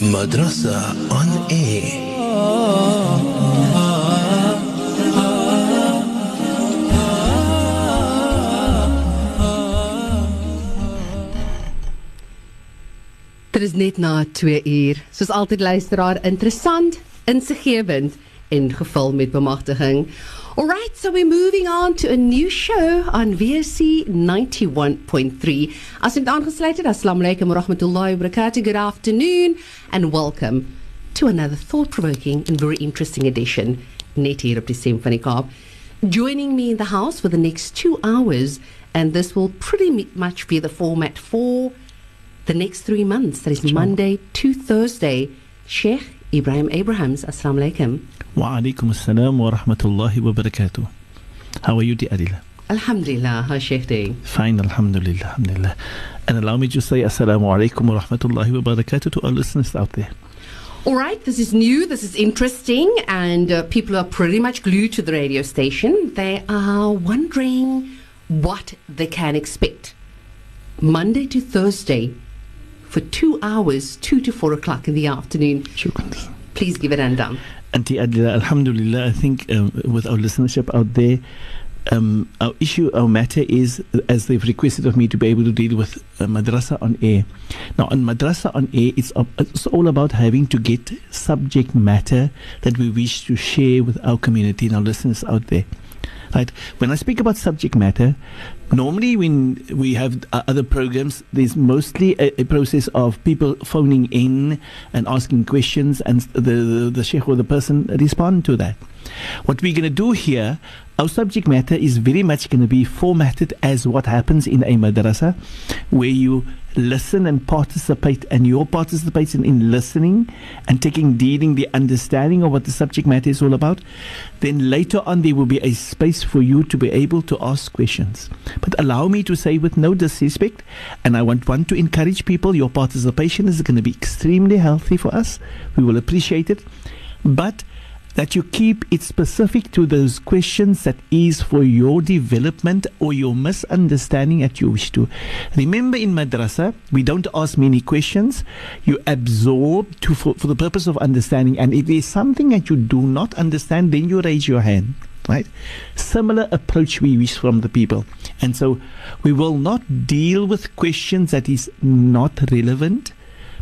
Madrasa on air. Dit is net na 2 uur. Soos altyd luisteraar, interessant, insiggewend met bemagtiging. Alright, so we're moving on to a new show on VOC 91.3. As jy aangesluit het, assalamu alaykum wa rahmatullahi wa barakatuh. Good afternoon and welcome to another thought-provoking and very interesting edition net hier op die Stem van die Kaap. Joining me in the house for the next 2 hours and this will pretty much be the format for the next three months. That is Monday to Thursday. Sheikh Ibrahim Abrahams. Assalamu alaikum. Wa alaikum assalam wa rahmatullahi wa barakatuh. How are you, dear Adila? Alhamdulillah. How's Sheikh doing? Fine, alhamdulillah, alhamdulillah. And allow me to say assalamu alaikum wa rahmatullahi wa barakatuh to our listeners out there. All right, this is new, this is interesting, and uh, people are pretty much glued to the radio station. They are wondering what they can expect. Monday to Thursday for two hours, two to four o'clock in the afternoon. Shukran. Please give it undone. Auntie Adila, alhamdulillah, I think um, with our listenership out there, um, our issue, our matter is, as they've requested of me to be able to deal with uh, Madrasa on air. Now, on Madrasa on air, it's, uh, it's all about having to get subject matter that we wish to share with our community and our listeners out there. Right? When I speak about subject matter, normally when we have other programs, there's mostly a, a process of people phoning in and asking questions, and the, the, the sheikh or the person respond to that. What we're going to do here, our subject matter is very much going to be formatted as what happens in a madrasa, where you listen and participate, and your participation in listening and taking, dealing the understanding of what the subject matter is all about. Then later on, there will be a space for you to be able to ask questions. But allow me to say, with no disrespect, and I want want to encourage people, your participation is going to be extremely healthy for us. We will appreciate it, but that you keep it specific to those questions that is for your development or your misunderstanding that you wish to. Remember in madrasa, we don't ask many questions. You absorb to, for, for the purpose of understanding. And if there's something that you do not understand, then you raise your hand. Right? Similar approach we wish from the people. And so we will not deal with questions that is not relevant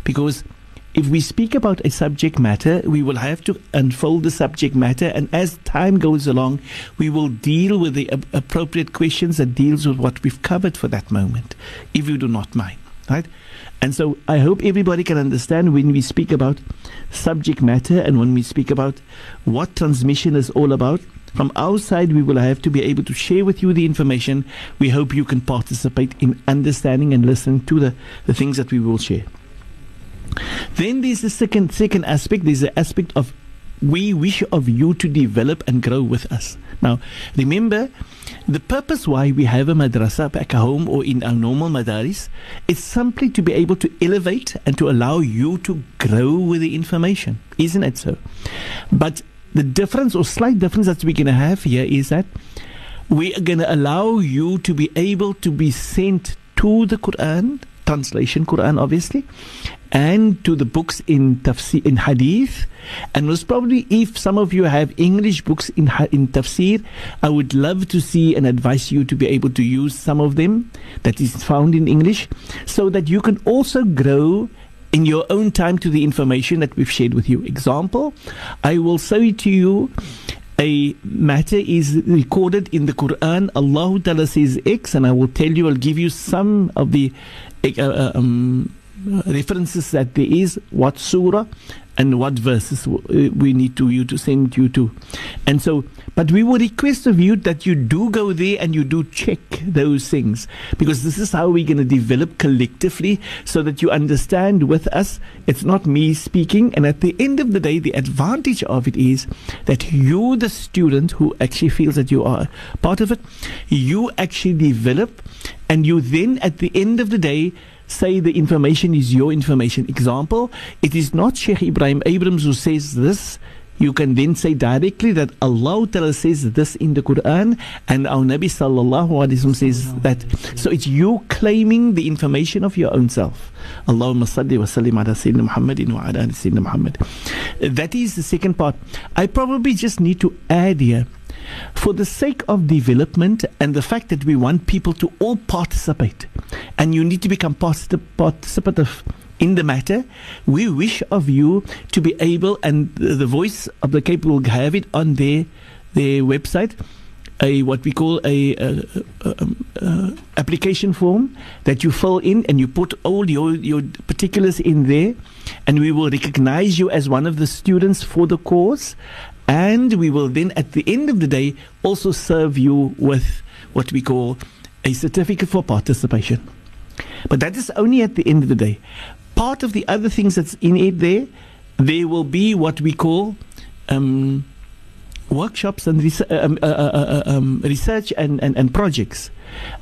because if we speak about a subject matter, we will have to unfold the subject matter, and as time goes along, we will deal with the ap- appropriate questions that deals with what we've covered for that moment, if you do not mind, right? And so I hope everybody can understand when we speak about subject matter and when we speak about what transmission is all about. From our side, we will have to be able to share with you the information. We hope you can participate in understanding and listening to the, the things that we will share. Then there's the second second aspect. There's the aspect of we wish of you to develop and grow with us. Now, remember, the purpose why we have a madrasa back home or in our normal madaris is simply to be able to elevate and to allow you to grow with the information. Isn't it so? But the difference or slight difference that we're going to have here is that we are going to allow you to be able to be sent to the Quran, translation Quran obviously, and to the books in tafsir in hadith and most probably if some of you have english books in in tafsir i would love to see and advise you to be able to use some of them that is found in english so that you can also grow in your own time to the information that we've shared with you example i will say to you a matter is recorded in the Quran. Allah Ta'ala says X, and I will tell you, I'll give you some of the uh, uh, um, references that there is, what surah and what verses uh, we need to you to send you to. And so, but we would request of you that you do go there and you do check those things because this is how we're going to develop collectively so that you understand with us. It's not me speaking. And at the end of the day, the advantage of it is that you, the student who actually feels that you are part of it, you actually develop and you then at the end of the day say the information is your information. Example, it is not Sheikh Ibrahim Abrahams who says this you can then say directly that Allah Ta'ala says this in the Quran and our Nabi Sallallahu Alaihi Wasallam says that. So it's you claiming the information of your own self. Allahumma salli wa sallim ala Sayyidina Muhammadin wa ala Sayyidina Muhammad. That is the second part. I probably just need to add here for the sake of development and the fact that we want people to all participate and you need to become particip- participative in the matter, we wish of you to be able, and the voice of the Cape will have it on their their website, a what we call a, uh um, uh, application form that you fill in, and you put all your your particulars in there, and we will recognize you as one of the students for the course, and we will then at the end of the day also serve you with what we call a certificate for participation. But that is only at the end of the day part of the other things that's in it there, there will be what we call um, workshops and res- um, uh, uh, uh, um, research and, and, and projects.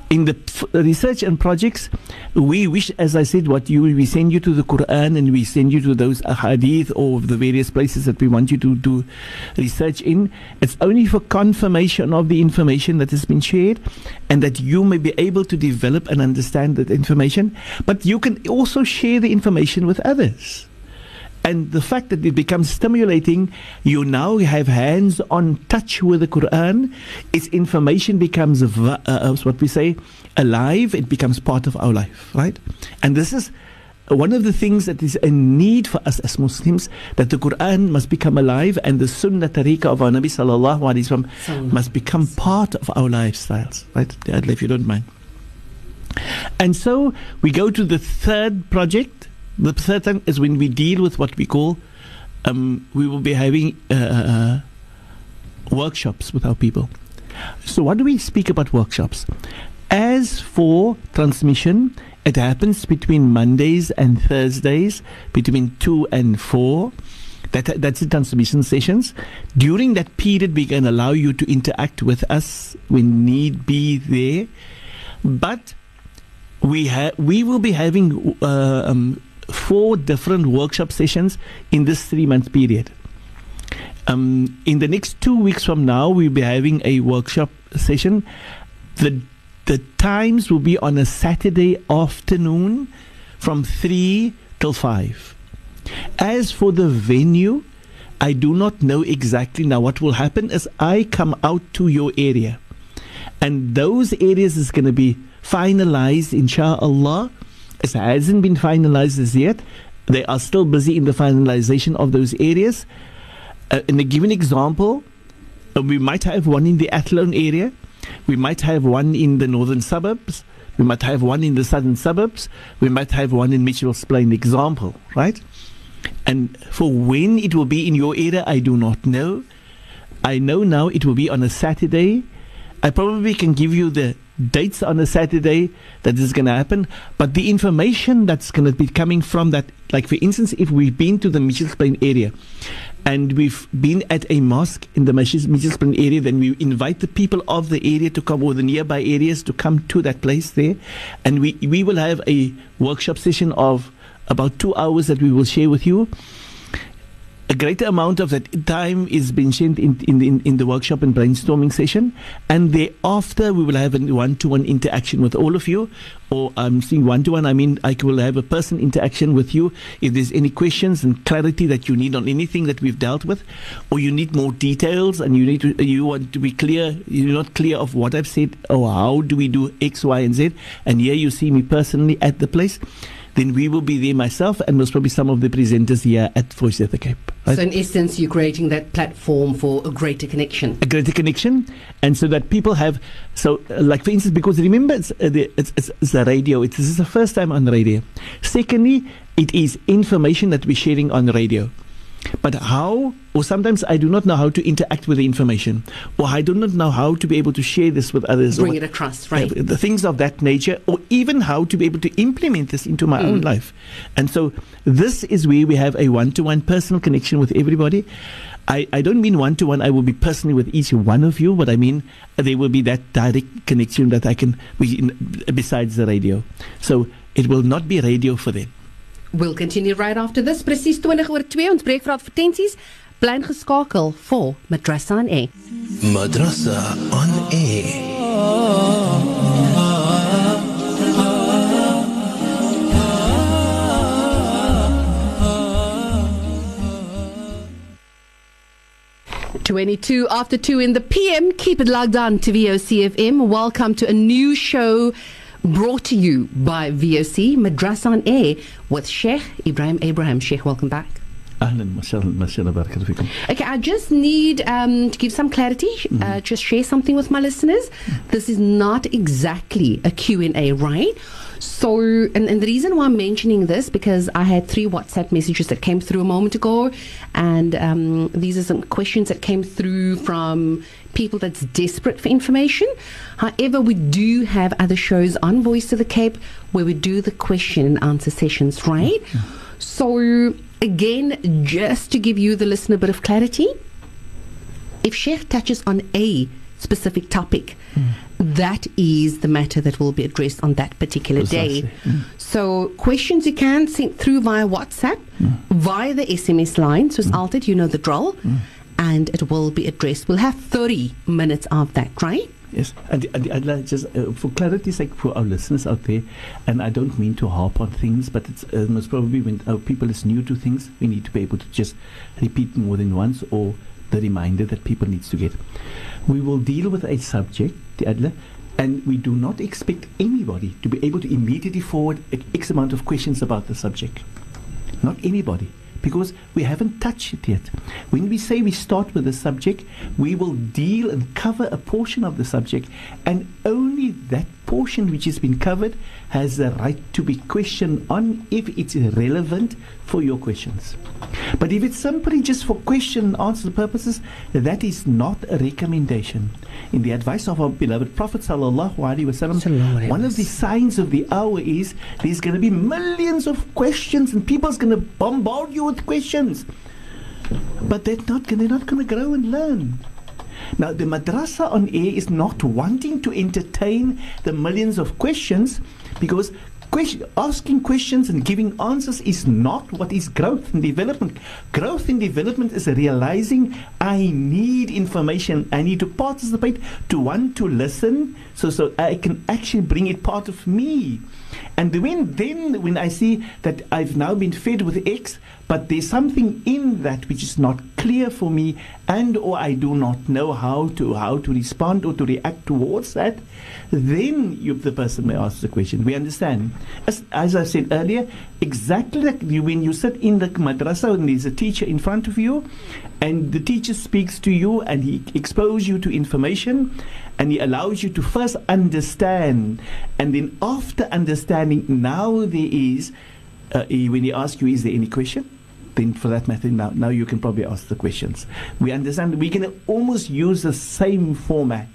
In the f- research and projects, we wish, as I said, what you we send you to the Quran and we send you to those hadith or the various places that we want you to do research in. It's only for confirmation of the information that has been shared and that you may be able to develop and understand that information. But you can also share the information with others. And the fact that it becomes stimulating, you now have hands on touch with the Quran, its information becomes va- uh, what we say alive, it becomes part of our life, right? And this is one of the things that is a need for us as Muslims that the Quran must become alive and the Sunnah Tariqah of our Nabi Sallallahu Alaihi Wasallam must become part of our lifestyles, right? If you don't mind. And so we go to the third project. The third thing is when we deal with what we call, um, we will be having uh, uh, workshops with our people. So, what do we speak about workshops? As for transmission, it happens between Mondays and Thursdays, between 2 and 4. That, that's the transmission sessions. During that period, we can allow you to interact with us when need be there. But we ha- we will be having uh, um, four different workshop sessions in this three month period. Um, in the next two weeks from now, we'll be having a workshop session. The the times will be on a Saturday afternoon from three till five. As for the venue, I do not know exactly now what will happen as I come out to your area. And those areas is going to be finalized, inshallah. It hasn't been finalized as yet. They are still busy in the finalization of those areas. Uh, in a given example, uh, we might have one in the Athlone area. We might have one in the northern suburbs. We might have one in the southern suburbs. We might have one in Mitchell's Plain, example, right? And for when it will be in your area, I do not know. I know now it will be on a Saturday. I probably can give you the dates on a Saturday that is going to happen, but the information that's going to be coming from that, like for instance, if we've been to the Mitchell's Plain area and we've been at a mosque in the Mitchell's Plain area, then we invite the people of the area to come or the nearby areas to come to that place there, and we we will have a workshop session of about two hours that we will share with you a greater amount of that time is being spent in, in, in, in the workshop and brainstorming session. And thereafter, we will have a one to one interaction with all of you. Or um, I'm saying one to one, I mean, I will have a person interaction with you. If there's any questions and clarity that you need on anything that we've dealt with, or you need more details and you need to, you want to be clear, you're not clear of what I've said, or how do we do X, Y, and Z. And here you see me personally at the place then we will be there myself and most probably some of the presenters here at Voice of the Cape. Right? So, in essence, you're creating that platform for a greater connection. A greater connection, and so that people have. So, uh, like for instance, because remember, it's, uh, the, it's, it's, it's the radio. It, this is the first time on radio. Secondly, it is information that we're sharing on radio. But how, or sometimes I do not know how to interact with the information, or I do not know how to be able to share this with others. Bring it across, right? Uh, the things of that nature, or even how to be able to implement this into my mm. own life. And so this is where we have a one to one personal connection with everybody. I, I don't mean one to one, I will be personally with each one of you, but I mean there will be that direct connection that I can, besides the radio. So it will not be radio for them. We'll continue right after this. Presies 20 oor 2 ons breek vir advertensies. Bly geskakel vir Madrasa on Air. Madrasa on air. Twenty-two after two in the PM. Keep it logged on to VOCFM. Welcome to a new show brought to you by VOC Madrasa on Air with Sheikh Ibrahim Abraham. Sheikh, welcome back. اهلا وسهلا مساء بارك فيكم Okay, I just need um, to give some clarity, uh, just share something with my listeners. This is not exactly a Q&A, right? So, and, and the reason why I'm mentioning this, because I had three WhatsApp messages that came through a moment ago, and um, these are some questions that came through from people that's desperate for information. However, we do have other shows on Voice of the Cape where we do the question and answer sessions, right? So, again, just to give you, the listener, a bit of clarity, if Sheikh touches on a specific topic, that is the matter that will be addressed on that particular day. Precisely. Mm. So, questions you can send through via WhatsApp, mm. via the SMS line. So, it's mm. altered, you know the drill, and it will be addressed. We'll have 30 minutes of that, right? Yes, and, and like just uh, for clarity's sake for our listeners out there, and I don't mean to harp on things, but it's uh, most probably when our people is new to things, we need to be able to just repeat more than once or the reminder that people needs to get. We will deal with a subject, the Adler, and we do not expect anybody to be able to immediately forward X amount of questions about the subject. Not anybody, because we haven't touched it yet. When we say we start with the subject, we will deal and cover a portion of the subject, and only that portion which has been covered has the right to be questioned on if it's relevant for your questions. But if it's simply just for question and answer purposes, that is not a recommendation. In the advice of our beloved Prophet sallallahu alaihi wasallam, one of the signs of the hour is there's going to be millions of questions and people's going to bombard you with questions. But they're not they're not going to grow and learn. Now, the madrasa on air is not wanting to entertain the millions of questions because question, asking questions and giving answers is not what is growth and development. Growth and development is realizing I need information, I need to participate, to want to listen, so so I can actually bring it part of me. And when then when I see that I've now been fed with X, but there's something in that which is not clear for me, and or I do not know how to how to respond or to react towards that, then you, the person may ask the question. We understand, as, as I said earlier, exactly like when you sit in the madrasa and there's a teacher in front of you, and the teacher speaks to you and he exposes you to information and he allows you to first understand and then after understanding now there is uh, he- when he asks you is there any question? Then for that matter now, now you can probably ask the questions. We understand we can almost use the same format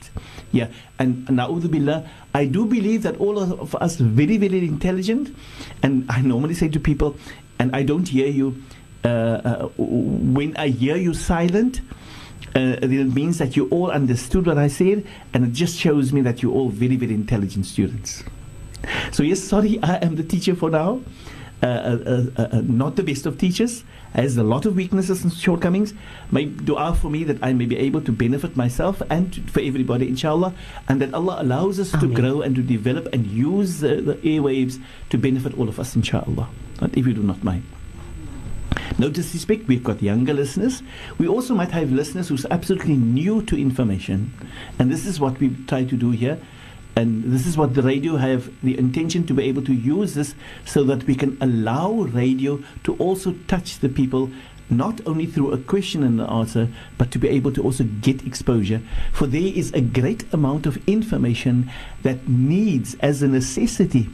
yeah and na'udhubillah I do believe that all of us very very intelligent and I normally say to people and I don't hear you uh, uh, when I hear you silent, uh, it means that you all understood what I said, and it just shows me that you're all very, very intelligent students. So, yes, sorry, I am the teacher for now. Uh, uh, uh, not the best of teachers, has a lot of weaknesses and shortcomings. May dua for me that I may be able to benefit myself and to, for everybody, inshallah, and that Allah allows us to grow and to develop and use uh, the airwaves to benefit all of us, inshallah. But if you do not mind. No disrespect, we've got younger listeners. We also might have listeners who's absolutely new to information. And this is what we try to do here. And this is what the radio have the intention to be able to use this so that we can allow radio to also touch the people not only through a question and an answer, but to be able to also get exposure. For there is a great amount of information that needs, as a necessity,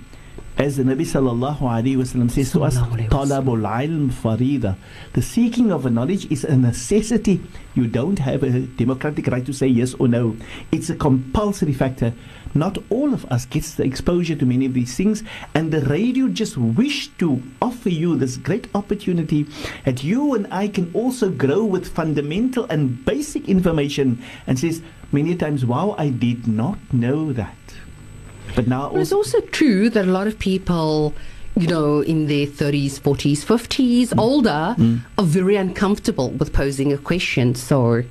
as the Nabi sallallahu wasallam says to us, Sallallahu alaihi wasallam. "Talabul ilm farida." The seeking of a knowledge is a necessity. You don't have a democratic right to say yes or no. It's a compulsory factor. Not all of us gets the exposure to many of these things, and the radio just wish to offer you this great opportunity that you and I can also grow with fundamental and basic information. And says many times, "Wow, I did not know that." But now it's also true that a lot of people, you know, in their 30s, 40s, 50s, Mm. older, are very uncomfortable with posing a question. So,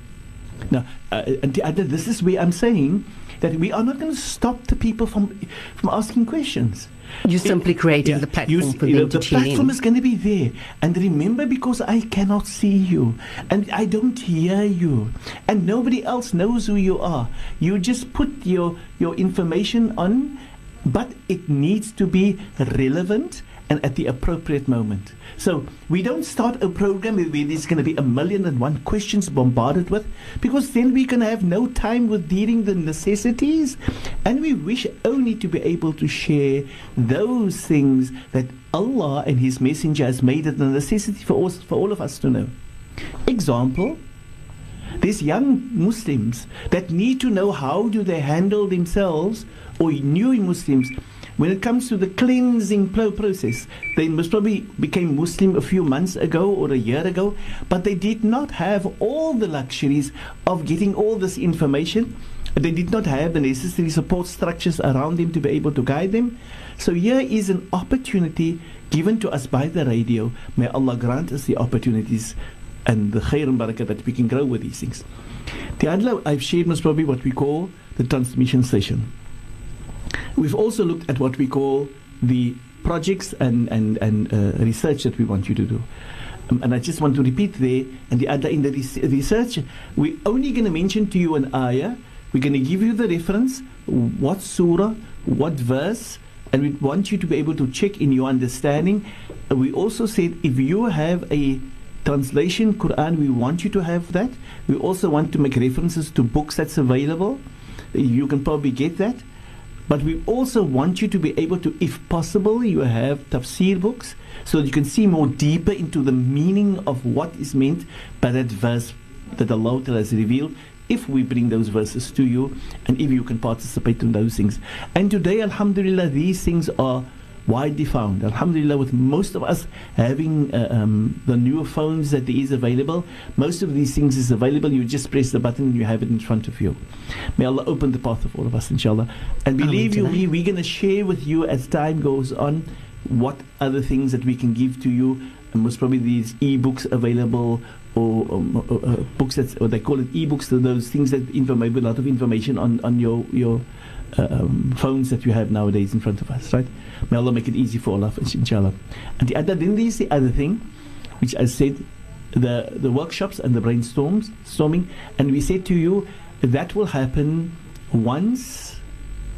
Now, uh, and the other, this is where I'm saying that we are not going to stop the people from from asking questions. You're simply creating Yeah, the platform you- for you know, the platform in. is going to be there. And remember, because I cannot see you. And I don't hear you, and nobody else knows who you are, you just put your your information on, but it needs to be relevant and at the appropriate moment. So we don't start a program where there's going to be a million and one questions bombarded with, because then we're going to have no time with dealing the necessities, and we wish only to be able to share those things that Allah and His Messenger has made it a necessity for us, for all of us to know. Example. These young Muslims that need to know how do they handle themselves, or new Muslims, when it comes to the cleansing pro- process. They most probably became Muslim a few months ago or a year ago, but they did not have all the luxuries of getting all this information. They did not have the necessary support structures around them to be able to guide them. So here is an opportunity given to us by the radio. May Allah grant us the opportunities and the khair and barakah that we can grow with these things. The other I've shared most probably what we call the transmission session. We've also looked at what we call the projects and, and, and uh, research that we want you to do. Um, and I just want to repeat there, and the other in the res- research, we're only going to mention to you an ayah. We're going to give you the reference, what surah, what verse, and we want you to be able to check in your understanding. Uh, we also said if you have a translation Quran, we want you to have that. We also want to make references to books that's available. You can probably get that. But we also want you to be able to, if possible, you have tafsir books so that you can see more deeper into the meaning of what is meant by that verse that Allah has revealed. If we bring those verses to you and if you can participate in those things. And today, Alhamdulillah, these things are widely found. Alhamdulillah, with most of us having uh, um, the newer phones that there is available, most of these things is available. You just press the button and you have it in front of you. May Allah open the path of all of us, inshallah. And believe you me, we're going to share with you as time goes on what other things that we can give to you. And most probably these e-books available or, um, uh, uh, books that or they call it e-books. Those things that information, a lot of information on on your your um, phones that we have nowadays in front of us, right? May Allah make it easy for all of us, inshallah. And the other, then there's the other thing, which I said, the the workshops and the brainstorms, storming, and we said to you that will happen once,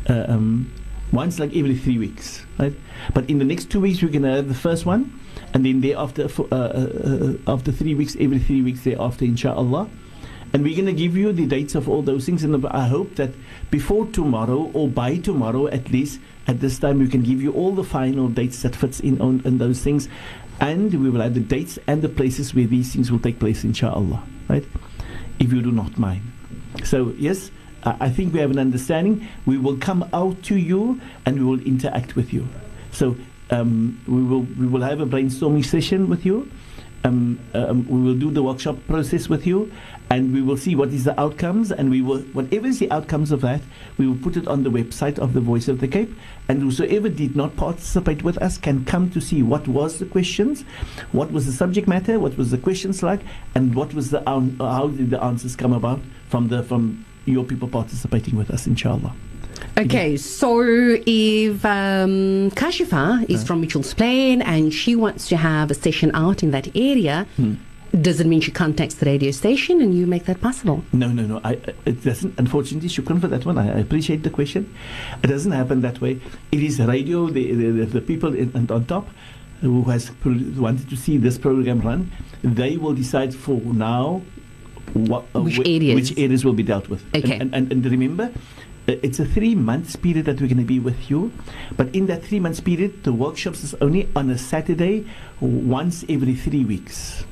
uh, um, once like every three weeks, right? But in the next two weeks we're gonna have the first one, and then thereafter, uh, uh, uh, after three weeks, every three weeks thereafter, inshallah. And we're going to give you the dates of all those things. And I hope that before tomorrow or by tomorrow at least, at this time, we can give you all the final dates that fits in on, on those things. And we will have the dates and the places where these things will take place, inshallah. Right? If you do not mind. So, yes, I I think we have an understanding. We will come out to you and we will interact with you. So, um, we will we will have a brainstorming session with you. Um, um, we will do the workshop process with you, and we will see what is the outcomes, and we will whatever is the outcomes of that, we will put it on the website of the Voice of the Cape, and whosoever did not participate with us can come to see what was the questions, what was the subject matter, what was the questions like, and what was the how did the answers come about from the from your people participating with us, inshallah. Okay, so if um, Kashifa is from Mitchell's Plain and she wants to have a session out in that area, does it mean she contacts the radio station and you make that possible? No, no, no. I, I- it doesn't. Unfortunately, shukran for that one. I, I appreciate the question. It doesn't happen that way. It is radio. The the, the, the people in, on- top who has wanted to see this program run, they will decide for now what uh, Which whi- areas? which areas will be dealt with. And- Okay. And, and, and remember. uh, It's a three months period that we're going to be with you, but in that three months period, the workshops is only on a Saturday, once every three weeks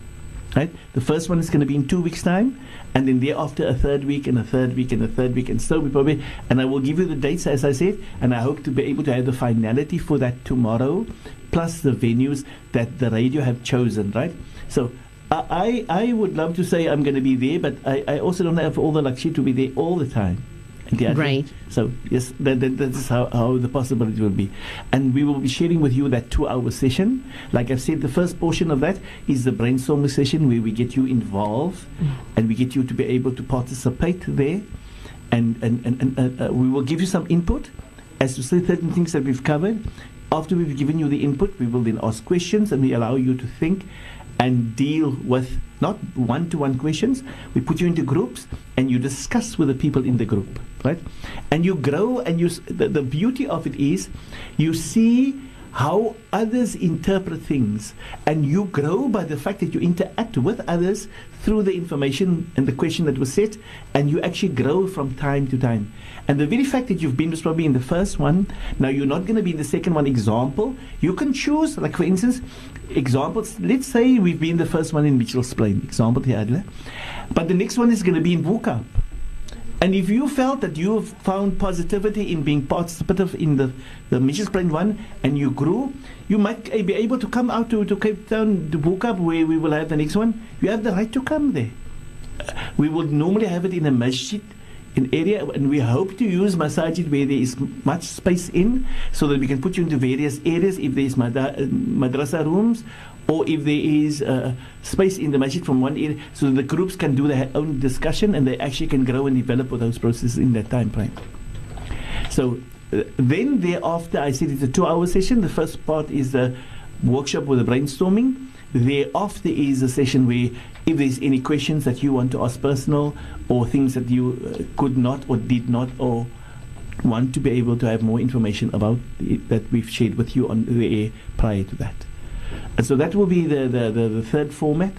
right? The first one is going to be in two weeks' time, and then thereafter a third week and a third week and a third week, and so we probably. And I will give you the dates as I said, and I hope to be able to have the finality for that tomorrow, plus the venues that the radio have chosen, right? So. I, I I would love to say I'm going to be there, but I, I also don't have all the luxury to be there all the time. Yeah, Right. So yes, that, that, that is how, how the possibility will be, and we will be sharing with you that two-hour session. Like I've said, the first portion of that is the brainstorming session where we get you involved, and we get you to be able to participate there, and and and, and uh, uh, we will give you some input as to certain things that we've covered. After we've given you the input, we will then ask questions, and we allow you to think and deal with not one-to-one questions. We put you into groups, and you discuss with the people in the group right? And you grow, and you. The, the beauty of it is, you see how others interpret things, and you grow by the fact that you interact with others through the information and the question that was set, and you actually grow from time to time. And the very fact that you've been was probably in the first one, now you're not going to be in the second one. Example, you can choose, like for instance, examples. Let's say we've been the first one in Mitchell's Plain, example, here, Adila. but the next one is going to be in Bo-Kaap. And if you felt that you found positivity in being participative in the, the Mitchell's Plain one and you grew, you might be able to come out to, to Cape Town, to Bo-Kaap, where we will have the next one. You have the right to come there. We would normally have it in a masjid, in area, and we hope to use masajid where there is much space in, so that we can put you into various areas if there is uh, madrasa rooms, or if there is uh, space in the masjid from one area, so the groups can do their own discussion and they actually can grow and develop those processes in that time frame. So uh, then thereafter, I said it's a two-hour session. The first part is the workshop with the brainstorming. Thereafter is a session where if there's any questions that you want to ask personal or things that you uh, could not or did not or want to be able to have more information about it, that we've shared with you on the air prior to that. And so that will be the, the, the, the third format.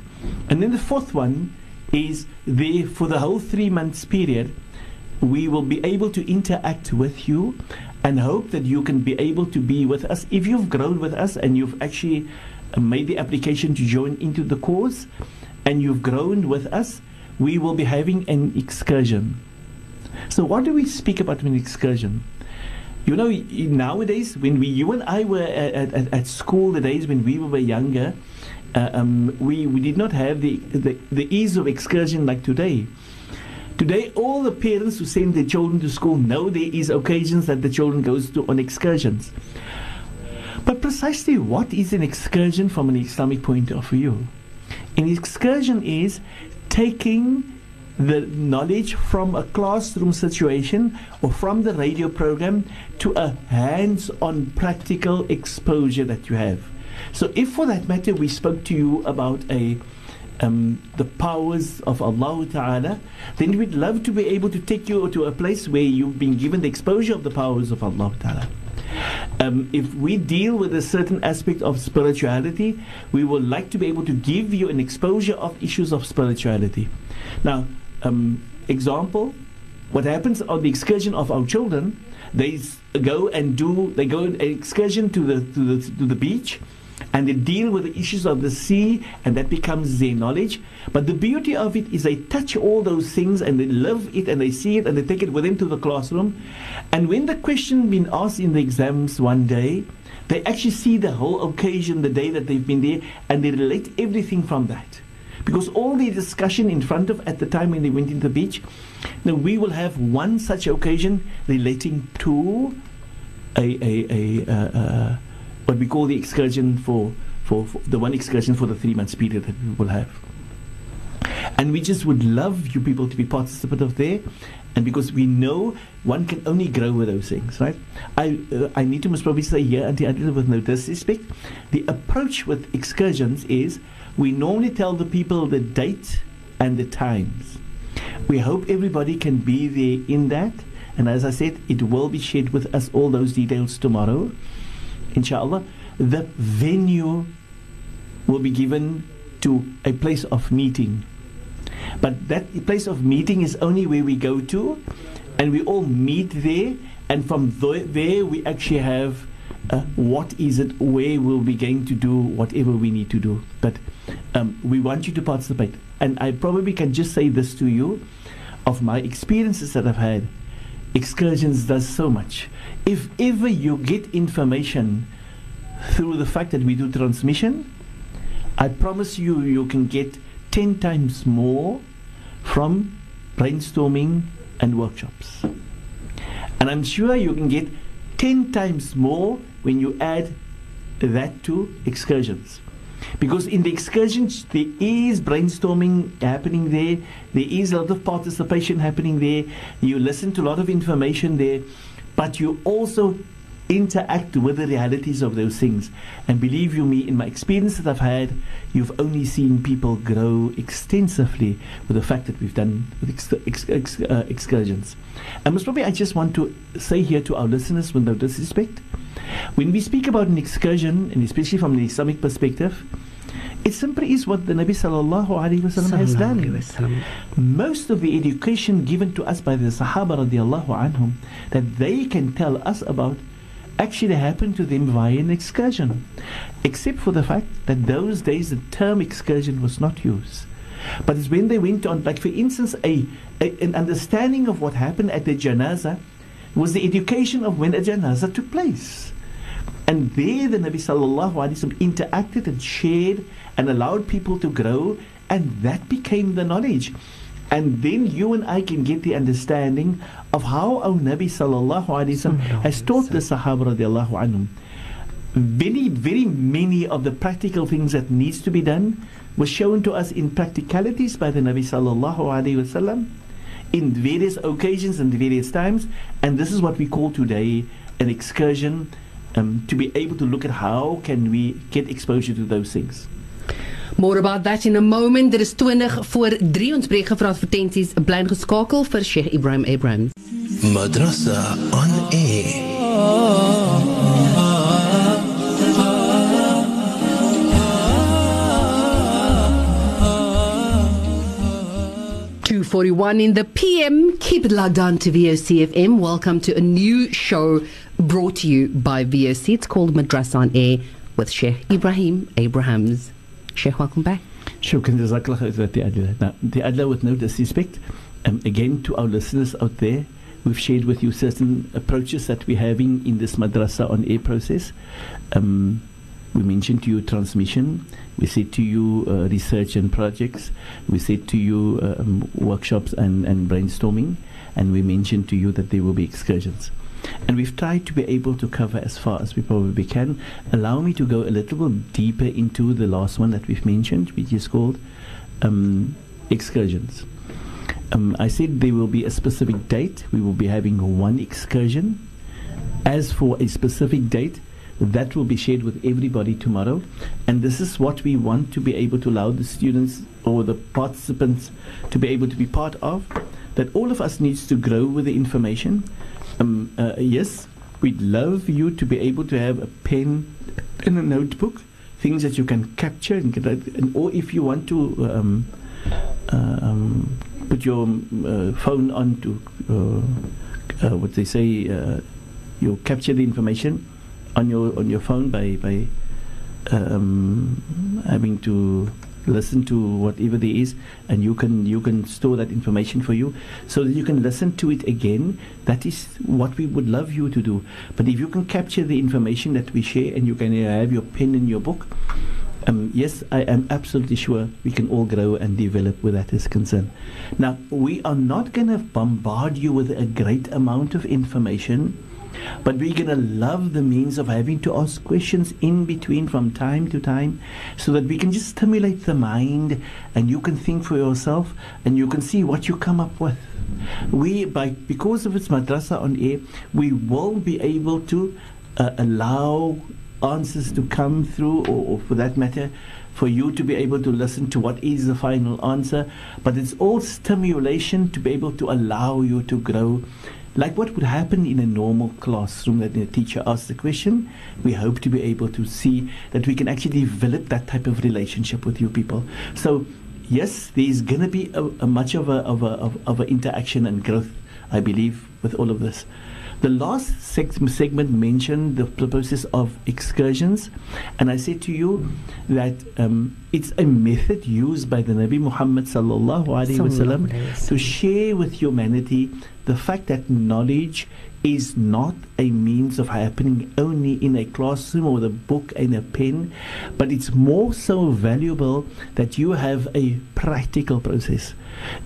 And then the fourth one is there for the whole three months period, we will be able to interact with you and hope that you can be able to be with us. If you've grown with us and you've actually made the application to join into the course and you've grown with us, we will be having an excursion. So, what do we speak about an excursion? You know, nowadays, when we, you and I were at, at, at school, the days when we were younger, uh, um, we, we did not have the, the, the ease of excursion like today. Today, all the parents who send their children to school know there is occasions that the children goes to on excursions. But precisely what is an excursion from an Islamic point of view? An excursion is taking the knowledge from a classroom situation or from the radio program to a hands on practical exposure that you have. So, if for that matter we spoke to you about a um, the powers of Allah Ta'ala, then we'd love to be able to take you to a place where you've been given the exposure of the powers of Allah Ta'ala. Um, if we deal with a certain aspect of spirituality, we would like to be able to give you an exposure of issues of spirituality. Now, um, example, what happens on the excursion of our children, they go and do, they go an excursion to the, to the, to the beach and they deal with the issues of the sea and that becomes their knowledge. But the beauty of it is they touch all those things and they love it and they see it and they take it with them to the classroom. And when the question been asked in the exams one day, they actually see the whole occasion, the day that they've been there, and they relate everything from that. Because all the discussion in front of at the time when they went into the beach, now we will have one such occasion relating to a, a, a uh, uh, what we call the excursion for, for, for the one excursion for the three months period that we will have. And we just would love you people to be participative there. And because we know one can only grow with those things, right? I uh, I need to most probably say here, Auntie Adila, with no disrespect, the approach with excursions is we normally tell the people the date and the times. We hope everybody can be there in that. And as I said, it will be shared with us all those details tomorrow, inshallah. The venue will be given to a place of meeting. But that place of meeting is only where we go to, and we all meet there. And from th- there, we actually have uh, what is it, where we'll be going to do whatever we need to do. But um, we want you to participate. And I probably can just say this to you of my experiences that I've had. Excursions does so much. If ever you get information through the fact that we do transmission, I promise you, you can get 10 times more from brainstorming and workshops. And I'm sure you can get 10 times more when you add that to excursions. Because in the excursions, there is brainstorming happening there, there is a lot of participation happening there, you listen to a lot of information there, but you also interact with the realities of those things. And believe you me, in my experience that I've had, you've only seen people grow extensively with the fact that we've done ex- ex- ex- uh, excursions. And most probably, I just want to say here to our listeners, with no disrespect, when we speak about an excursion, and especially from the Islamic perspective, it simply is what the Nabi sallallahu alaihi wasallam has done. Most of the education given to us by the Sahaba radiallahu anhum that they can tell us about actually happened to them via an excursion, except for the fact that those days the term excursion was not used. But it's when they went on, like for instance, a, a an understanding of what happened at the janaza was the education of when a janaza took place. And there the Nabi sallallahu alaihi wasallam interacted and shared and allowed people to grow, and that became the knowledge. And then you and I can get the understanding of how our Nabi sallallahu alaihi wasallam has taught the Sahaba radiallahu anhum. Very, very many of the practical things that needs to be done was shown to us in practicalities by the Nabi sallallahu alaihi wasallam in various occasions and various times. And this is what we call today an excursion um, to be able to look at how can we get exposure to those things. More about that in a moment. Dit is 20 voor 3 ons breek gevra advertensies bly geskakel vir Sheikh Ibrahim Abraham. Madrasa on air. 241 in the PM. Keep it logged on to VOCFM. Welcome to a new show brought to you by VOC. It's called Madrasa on Air with Sheikh Ibrahim Abrahams. Sheikh, welcome back. Shukran jazakallah. Now, the Adla with no disrespect, um, again to our listeners out there, we've shared with you certain approaches that we're having in this madrasa on air process. Um, we mentioned to you transmission. We said to you uh, research and projects. We said to you um, workshops and, and brainstorming. And we mentioned to you that there will be excursions. And we've tried to be able to cover as far as we probably can. Allow me to go a little bit deeper into the last one that we've mentioned, which is called um, excursions. Um, I said there will be a specific date. We will be having one excursion. As for a specific date, that will be shared with everybody tomorrow. And this is what we want to be able to allow the students or the participants to be able to be part of. That all of us needs to grow with the information. Um, uh, yes, we'd love you to be able to have a pen and a notebook, things that you can capture, and, and or if you want to um, uh, um, put your uh, phone on to uh, uh, what they say, uh, you capture the information on your on your phone by by um, having to listen to whatever there is and you can you can store that information for you. So that you can listen to it again. That is what we would love you to do. But if you can capture the information that we share and you can have your pen in your book um, yes, I am absolutely sure we can all grow and develop where that is concerned. Now, we are not going to bombard you with a great amount of information but we're going to love the means of having to ask questions in between from time to time so that we can just stimulate the mind and you can think for yourself and you can see what you come up with. We, by because of its madrasa on air, we will be able to uh, allow answers to come through, or, or for that matter, for you to be able to listen to what is the final answer. But it's all stimulation to be able to allow you to grow like what would happen in a normal classroom that the teacher asks the question, we hope to be able to see that we can actually develop that type of relationship with you people. So yes, there's going to be a, a much of a of a of, of a interaction and growth, I believe, with all of this. The last seg- segment mentioned the process of excursions, and I said to you that um, it's a method used by the Nabi Muhammad sallallahu alaihi wasallam to share with humanity the fact that knowledge is not a means of happening only in a classroom or with a book and a pen, but it's more so valuable that you have a practical process.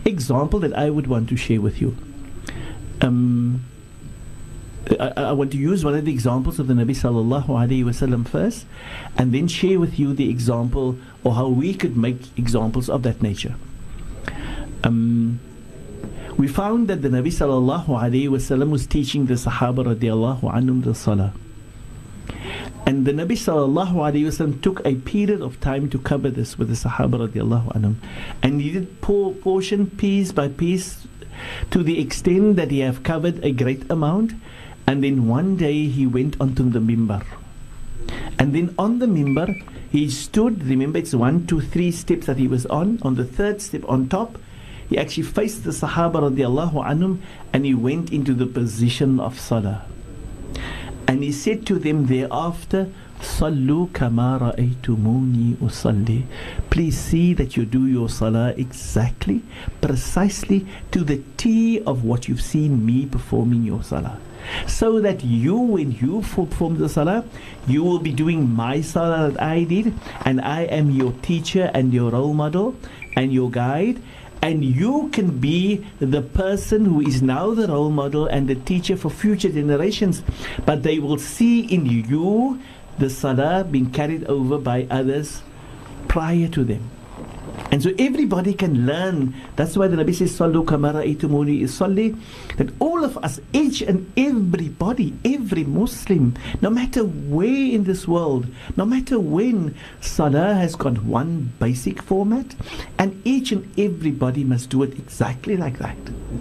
Example that I would want to share with you. Um, I, I want to use one of the examples of the Nabi sallallahu alaihi wasallam first, and then share with you the example or how we could make examples of that nature. Um, we found that the Nabi sallallahu alaihi wasallam was teaching the Sahaba radiallahu anhum the Salah. And the Nabi sallallahu alaihi wasallam took a period of time to cover this with the Sahaba radiallahu anhum. And he did pour, portion piece by piece to the extent that he have covered a great amount. And then one day he went onto the mimbar. And then on the mimbar, he stood, remember it's one, two, three steps that he was on. On the third step on top, he actually faced the Sahaba radiallahu anhum and he went into the position of Salah. And he said to them thereafter, Sallu kama ra'aytumuni usalli. Please see that you do your salah exactly, precisely to the T of what you've seen me performing your salah. So that you, when you perform the salah, you will be doing my salah that I did, and I am your teacher and your role model and your guide, and you can be the person who is now the role model and the teacher for future generations. But they will see in you the salah being carried over by others prior to them. And so everybody can learn. That's why the Nabi says, Sallu kama ra'aytumuni usalli. That all of us, each and everybody, every Muslim, no matter where in this world, no matter when, Salah has got one basic format, and each and everybody must do it exactly like that.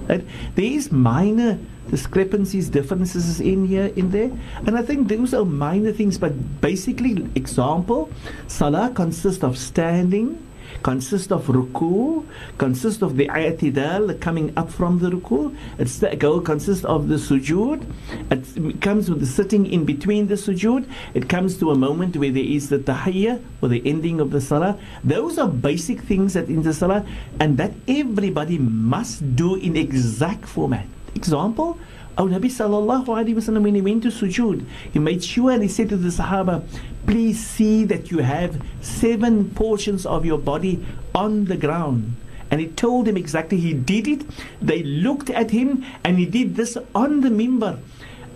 Right? There is minor discrepancies, differences in here, in there. And I think those are minor things, but basically, example, Salah consists of standing, consists of ruku, consists of the i'tidal, coming up from the ruku. It consists of the sujood. It comes with the sitting in between the sujood. It comes to a moment where there is the tahiyyah or the ending of the salah. Those are basic things that in the salah, and that everybody must do in exact format. Example, our Nabi sallallahu alaihi wasallam when he went to sujood, he made sure and he said to the Sahaba, please see that you have seven portions of your body on the ground. And he told them exactly he did it. They looked at him and he did this on the mimbar.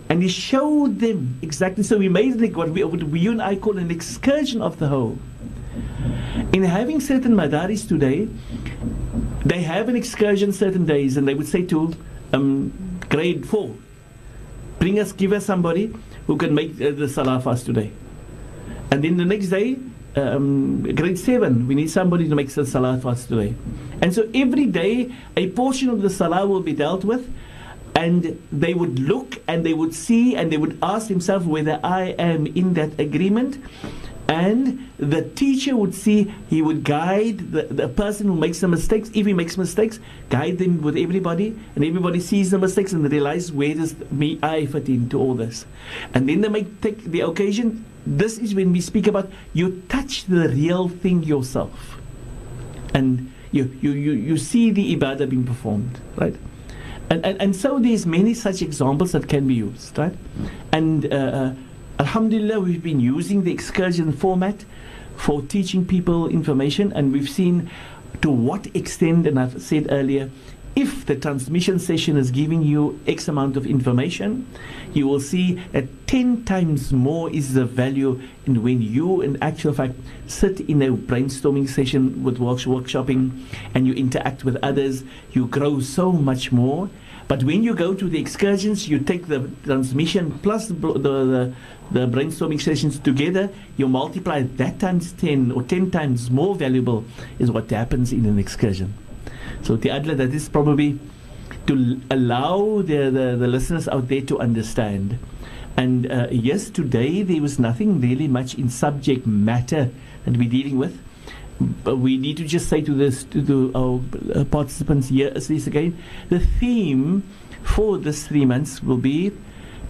And he showed them exactly. So we made what we, what we and I call an excursion of the whole. In having certain madaris today, they have an excursion certain days and they would say to um, grade four. Bring us, give us somebody who can make uh, the salah today. And then the next day, um, grade seven, we need somebody to make the salah for us today. And so every day, a portion of the salah will be dealt with. And they would look and they would see and they would ask themselves whether I am in that agreement and the teacher would see he would guide the, the person who makes the mistakes if he makes mistakes guide them with everybody and everybody sees the mistakes and realize where does me i fit into all this and then they make take the occasion this is when we speak about you touch the real thing yourself. And you you you, you see the ibadah being performed right? And, and, and so there's many such examples that can be used right? And uh, uh Alhamdulillah, we've been using the excursion format for teaching people information, and we've seen to what extent, and I've said earlier, if the transmission session is giving you X amount of information, you will see that 10 times more is the value and when you, in actual fact, sit in a brainstorming session with work- workshopping and you interact with others, you grow so much more. But when you go to the excursions, you take the transmission plus the, the, the brainstorming sessions together, you multiply that times 10 or 10 times more valuable is what happens in an excursion. So, the adla, that is probably to allow the, the, the listeners out there to understand. And uh, yes, today there was nothing really much in subject matter that we're dealing with. But we need to just say to this to the, our uh, participants here, this again, the theme for this three months will be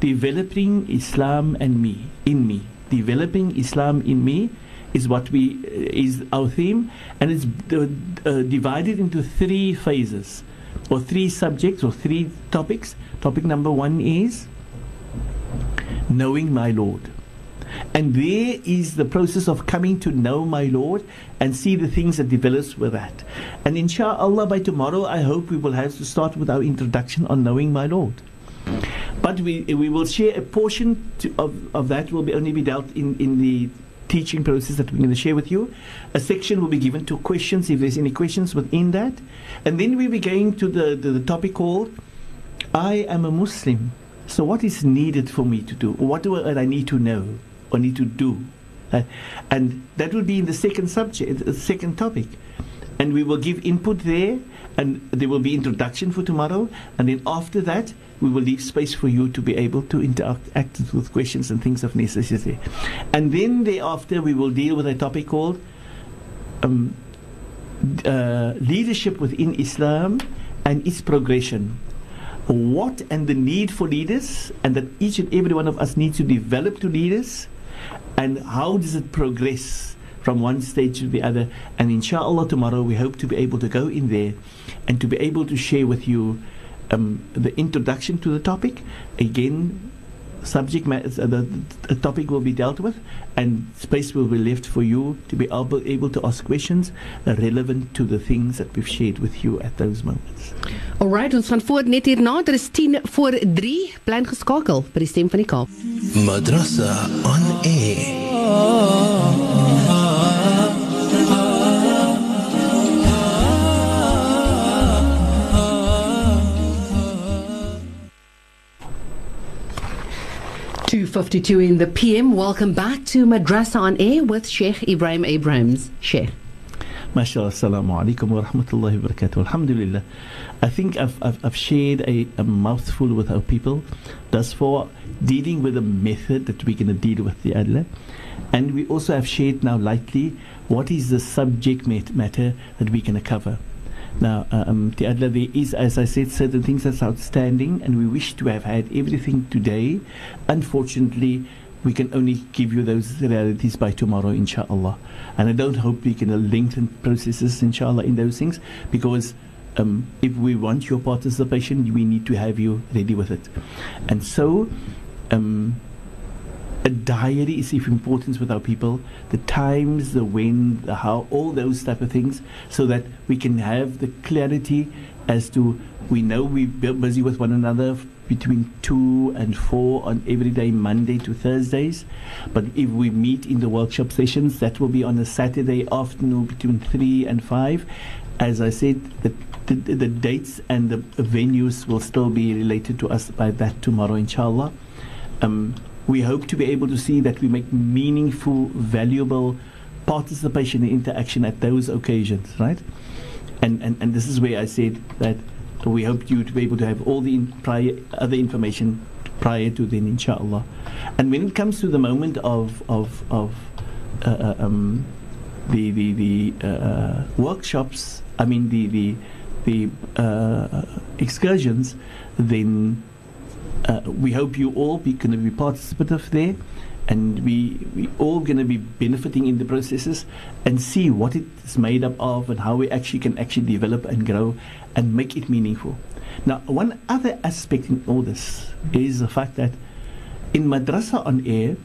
developing Islam and me in me. Developing Islam in me is what we is our theme, and it's uh, uh, divided into three phases, or three subjects, or three topics. Topic number one is knowing my Lord. And there is the process of coming to know my Lord and see the things that develops with that. And inshallah, by tomorrow, I hope we will have to start with our introduction on knowing my Lord. But we, we will share a portion to, of, of that will be only be dealt in, in the teaching process that we're going to share with you. A section will be given to questions if there's any questions within that. And then we'll be going to the, the, the topic called I am a Muslim. So what is needed for me to do? What do I, I need to know or need to do? Uh, and that will be in the second subject, the second topic. And we will give input there and there will be introduction for tomorrow. And then after that, we will leave space for you to be able to interact with questions and things of necessity. And then thereafter, we will deal with a topic called um, uh, leadership within Islam and its progression. What and the need for leaders, and that each and every one of us needs to develop to leaders, and how does it progress from one stage to the other. And inshallah, tomorrow we hope to be able to go in there and to be able to share with you um, the introduction to the topic. Again, subject matter, uh, the, the topic will be dealt with, and space will be left for you to be able, able to ask questions relevant to the things that we've shared with you at those moments. Alright, ons gaan voort net hierna. Dit is 10 voor 3. Bly geskakel by die stem van die Kaap. Madrasa on air. Two fifty-two in the PM. Welcome back to Madrasa on Air with Sheikh Ibrahim Abrahams. Sheikh. MashaAllah, Assalamu alaikum wa rahmatullahi wa barakatuh. Alhamdulillah. I think I've, I've, I've shared a, a mouthful with our people thus far, dealing with the method that we're going to deal with the Adla. And we also have shared now lightly what is the subject mat- matter that we're going to cover. Now, um, the Adla, is, as I said, certain things that's outstanding, and we wish to have had everything today. Unfortunately, we can only give you those realities by tomorrow, inshallah. And I don't hope we can lengthen processes, inshallah, in those things, because um, if we want your participation, we need to have you ready with it. And so, um, a diary is of importance with our people. The times the when the how all those type of things so that we can have the clarity as to we know we're busy with one another between 2 and 4 on every day monday to thursdays. But if we meet in the workshop sessions that will be on a saturday afternoon between 3 and 5 as i said the the, the dates and the venues will still be related to us by that tomorrow inshallah. Um, we hope to be able to see that we make meaningful, valuable participation and interaction at those occasions, right? And, and, and this is where I said that we hope you to be able to have all the in prior, other information prior to then, inshallah. And when it comes to the moment of, of, of uh, uh, um, the, the, the uh, workshops, I mean, the, the, the uh, excursions, then uh, we hope you all be going to be participative there and we we all going to be benefiting in the processes and see what it's made up of and how we actually can actually develop and grow and make it meaningful. Now one other aspect in all this is the fact that in madrasa on air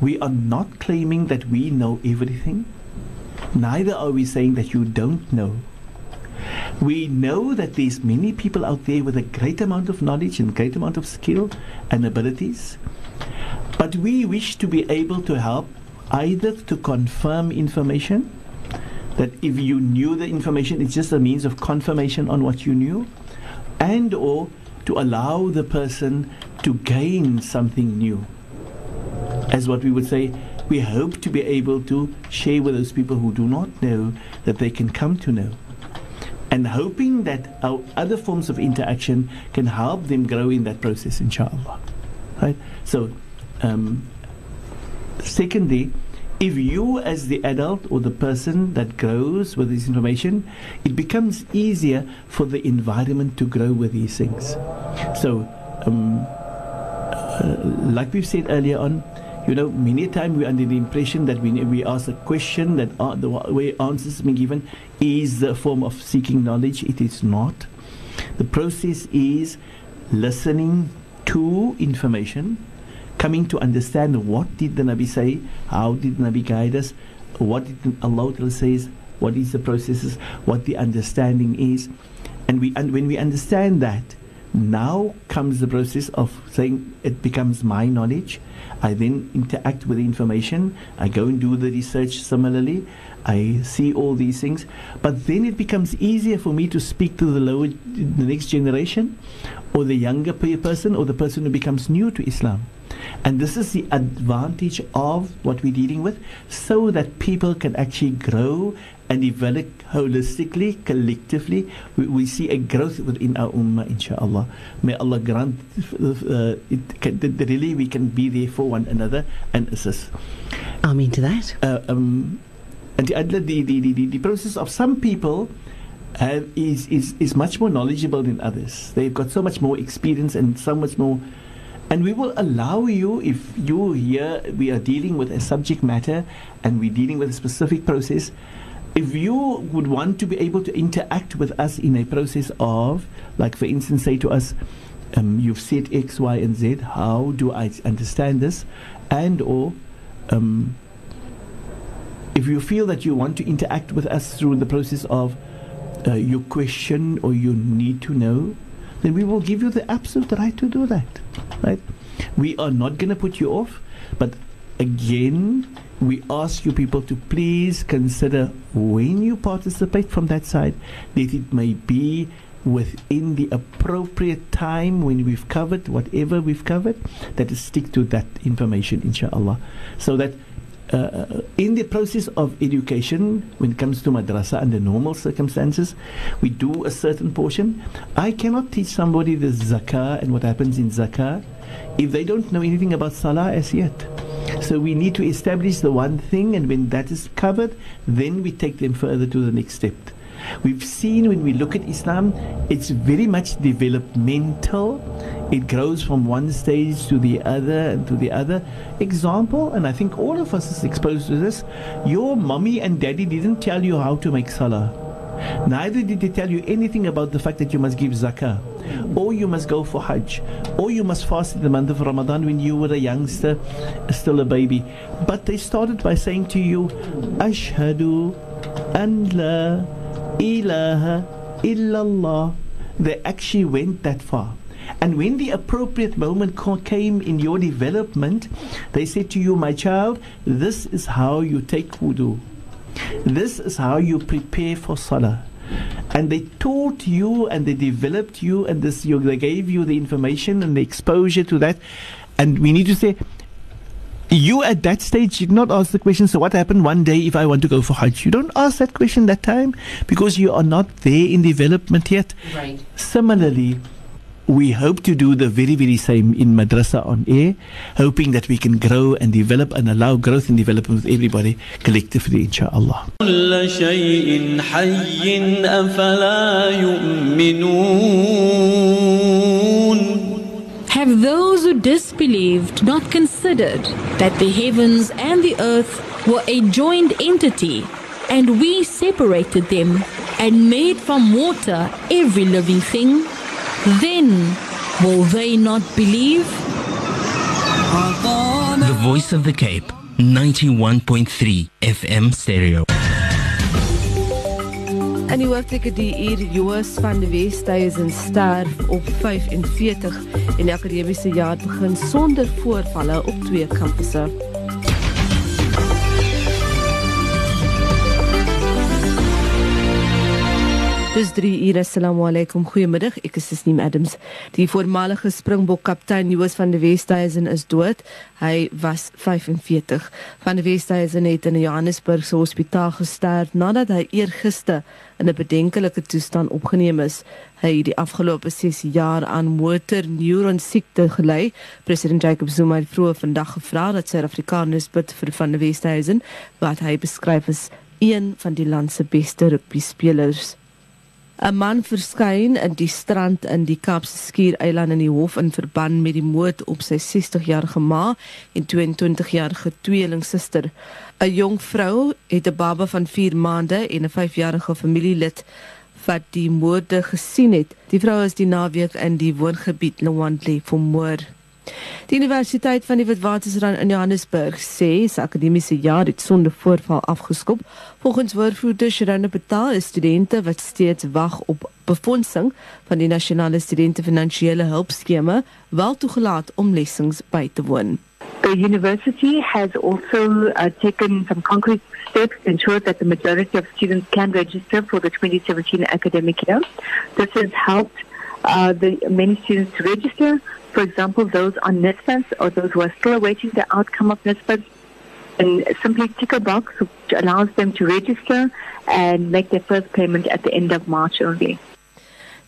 we are not claiming that we know everything. Neither are we saying that you don't know we know that there's many people out there with a great amount of knowledge and great amount of skill and abilities but we wish to be able to help either to confirm information that if you knew the information it's just a means of confirmation on what you knew and or to allow the person to gain something new. As what we would say we hope to be able to share with those people who do not know that they can come to know and hoping that our other forms of interaction can help them grow in that process, inshallah. Right? So, um, secondly, if you, as the adult or the person that grows with this information, it becomes easier for the environment to grow with these things. So, um, uh, like we've said earlier on, you know, many times we're under the impression that when we ask a question, that uh, the way answers being given is a form of seeking knowledge. It is not. The process is listening to information, coming to understand what did the Nabi say, how did the Nabi guide us, what did Allah says, what is the processes, what the understanding is, and we and when we understand that, Now comes the process of saying it becomes my knowledge. I then interact with the information. I go and do the research similarly. I see all these things. But then it becomes easier for me to speak to the lower, the next generation, or the younger person, or the person who becomes new to Islam. And this is the advantage of what we're dealing with, so that people can actually grow and develop holistically, collectively. We, we see a growth within our ummah, inshallah. May Allah grant uh, it can, that really we can be there for one another and assist. Amen to that. Uh, um, and the, the, the, the, the process of some people have, is, is, is much more knowledgeable than others. They've got so much more experience and so much more. And we will allow you, if you here, we are dealing with a subject matter and we're dealing with a specific process, if you would want to be able to interact with us in a process of, like for instance, say to us, um, you've said X, Y, and Z, how do I understand this? And or um, if you feel that you want to interact with us through the process of uh, your question or you need to know, then we will give you the absolute right to do that. Right? We are not going to put you off, but again, we ask you people to please consider when you participate from that side that it may be within the appropriate time when we've covered whatever we've covered, that is stick to that information, inshallah. So that uh, in the process of education, when it comes to madrasa under normal circumstances, we do a certain portion. I cannot teach somebody the zakah and what happens in zakah if they don't know anything about salah as yet. So we need to establish the one thing, and when that is covered, then we take them further to the next step. We've seen when we look at Islam, it's very much developmental. It grows from one stage to the other and to the other. Example, and I think all of us is exposed to this. Your mommy and daddy didn't tell you how to make salah. Neither did they tell you anything about the fact that you must give zakah, or you must go for hajj, or you must fast in the month of Ramadan when you were a youngster, still a baby. But they started by saying to you, Ashhadu an la ilaha illallah. They actually went that far. And when the appropriate moment came in your development, they said to you, My child, this is how you take wudu. This is how you prepare for salah. And they taught you and they developed you and this you, they gave you the information and the exposure to that. And we need to say, you at that stage did not ask the question, so what happened one day if I want to go for Hajj? You don't ask that question that time because you are not there in development yet. Right. Similarly, we hope to do the very, very same in Madrasa on air, hoping that we can grow and develop and allow growth and development with everybody collectively, inshallah. Have those who disbelieved not considered that the heavens and the earth were a joined entity, and we separated them and made from water every living thing? Then will they not believe? The Voice of the Cape, 91.3 FM stereo. In die hoofdteke die uur Joos van die Westhuizen sterf op 45 en die akademiese jaar begin sonder voorvalle op twee kampusse. Dis 3 ure. Assalamu alaykum. Goeiemiddag. Ek is Sneem Adams. Die voormalige Springbok kaptein Joos van die Westhuizen is dood. Hy was 45. Van die Westhuizen het in 'n Johannesburgse hospitaal gesterf nadat hy eergister in 'n bedenkelike toestand opgeneem is. Hy het die afgelope 6 jaar aan motorneuron siekte gely. President Jacob Zuma het vroeër vandag gevra dat Suid-Afrikaners bid vir van die Westhuizen wat hy beskryf as een van die land se beste rugby spelers. 'n Man verskyn in die strand in die Kaapse Skiereiland in die hof in verband met die moord op sy 60-jarige ma en 22-jarige tweelingsuster. 'n Jong vrou het 'n baba van 4 maande en 'n 5-jarige familielid wat die moorde gesien het. Die vrou is die naweek in die woongebied Lwandle vermoor. Die Universiteit van die Witwatersrand in Johannesburg sê sy akademiese jaar het sonder voorval afgeskop. Volgens woordvoerder Sharon Betaal is studente wat steeds wag op befondsing van die nasionale studente finansiële hulpskema wel toegelaat om lessings by te woon. The university has also uh, taken some concrete steps to ensure that the majority of students can register for the 2017 academic year. This has helped uh, the many students to register. For example, those on NSFAS or those who are still awaiting the outcome of NSFAS and simply tick a box which allows them to register and make their first payment at the end of March only.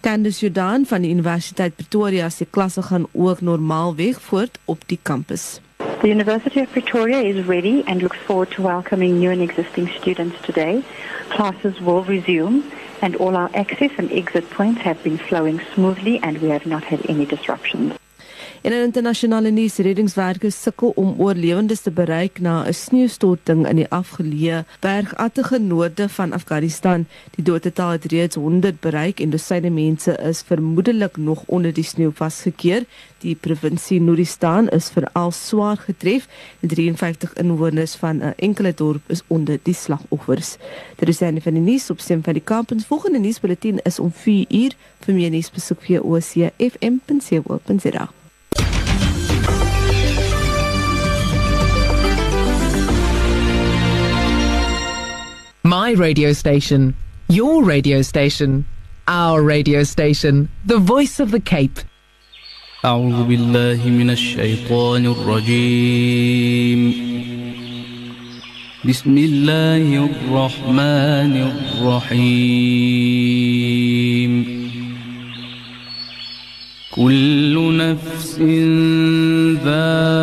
Candice Jordan van die Universiteit Pretoria se klasse gaan ook normaalweg voort op die kampus. The University of Pretoria is ready and looks forward to welcoming new and existing students today. Classes will resume and all our access and exit points have been flowing smoothly and we have not had any disruptions. En in internasionale nuus, reddingswerkers sukkel om oorlewendes te bereik na 'n sneeustorting in die afgeleë bergattige noorde van Afghanistan. Die dodetal het reeds 100 bereik en dosyne mense is vermoedelik nog onder die sneeu vasgekeer. Die provinsie Nuristan is veral swaar getref. Die 53 inwoners van 'n enkele dorp is onder die slagoffers. Dit is een van die nuus op stem van die kamp. Ons volgende nuusbulletin is om 4 uur. Vir meer nuus besoek via ocfm.co.za. My radio station, your radio station, our radio station, the voice of the Cape. أعوذ بالله من الشيطان الرجيم بسم الله الرحمن الرحيم كل نفس ذائقة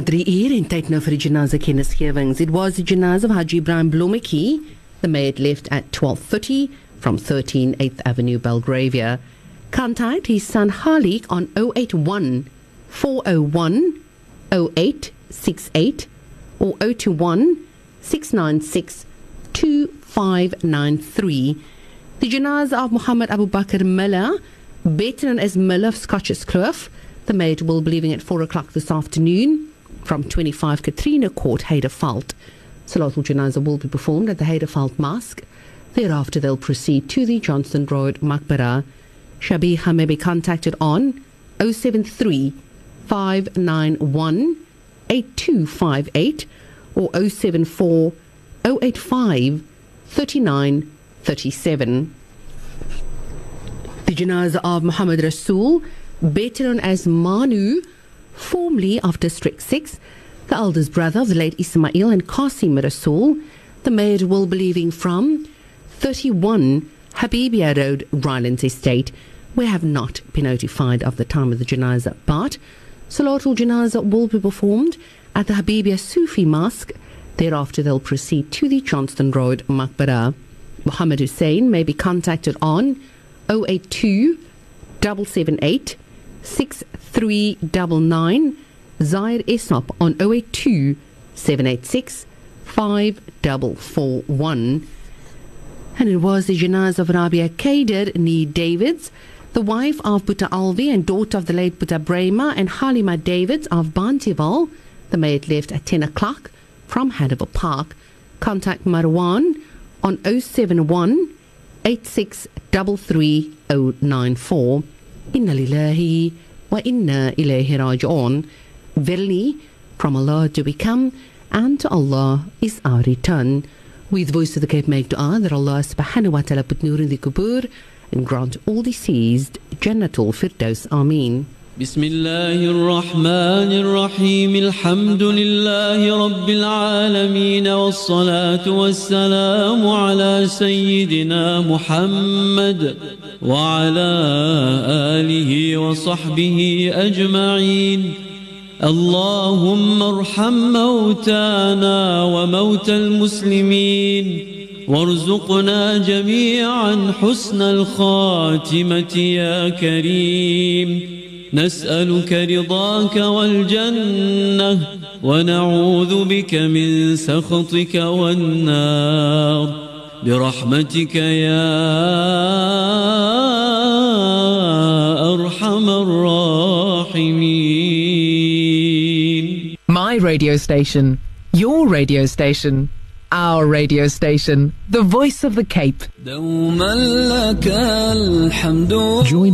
na 3 uur en tyd nou vir die janaza kennisgewings. It was the janaza of Haji Ibrahim Blomeki. The maid left at 12.30 from 13 8th Avenue, Belgravia. Contact his son Halik on 081 401 0868 or 021 696 2593. The janaza of Muhammad Abu Bakr Miller, better known as Miller of Schotsche Kloof, the maid will be leaving at 4 o'clock this afternoon from 25 Katrina Court, Heideveld. Salatul Janaza will be performed at the Heideveld Mosque. Thereafter, they'll proceed to the Johnston Road Makbara. Shabiha may be contacted on 073 591 8258 or 074 085 39 37. The janaza of Muhammad Rasul, better known as Manu, formerly of District 6, the eldest brother of the late Ismail and Qasim Rasul, the maid will be leaving from 31 Habibia Road, Rylands Estate. We have not been notified of the time of the janaza, but Salatul Janaza will be performed at the Habibia Sufi Mosque. Thereafter, they'll proceed to the Johnston Road Makbara. Muhammad Hussein may be contacted on 082 778 6399. Zaire Esnop on 082 786 5441. And it was the janaz of Rabia Kader Nee Davids, the wife of Buta Alvi and daughter of the late Buta Brema and Halima Davids of Bantival. The maid left at 10 o'clock from Hanover Park. Contact Marwan on 071 8633094. Inna lillahi wa inna ilayhi raji'un. Verily, from Allah do we come, and to Allah is our return. We, the voice of the Cape, make dua that Allah subhanahu wa ta'ala put nur in the kubur and grant all deceased Jannatul Firdaus. Ameen. بسم الله الرحمن الرحيم. الحمد لله رب العالمين والصلاة والسلام على سيدنا محمد وعلى آله وصحبه أجمعين. اللهم ارحم موتانا وموتى المسلمين. وارزقنا جميعا حسن الخاتمة يا كريم. نسألك رضاك والجنة ونعوذ بك من سخطك والنار برحمتك يا أرحم الراحمين. My radio station, your radio station, our radio station, the voice of the Cape. Join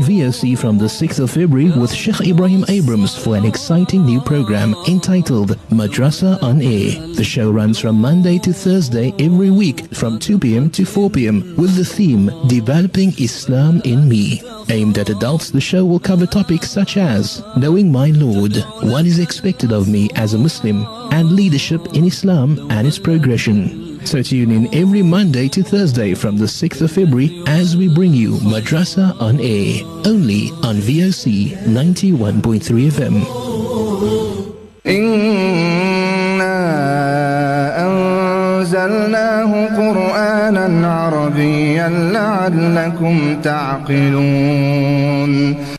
VOC from the 6th of February with Sheikh Ibrahim Abrahams for an exciting new program entitled Madrasa on Air. The show runs from Monday to Thursday every week from 2 p.m. to 4 p.m. with the theme Developing Islam in Me. Aimed at adults, the show will cover topics such as knowing my Lord, what is expected of me as a Muslim, and leadership in Islam and its progression. So tune in every Monday to Thursday from the 6th of February as we bring you Madrasa on Air, only on VOC 91.3 FM.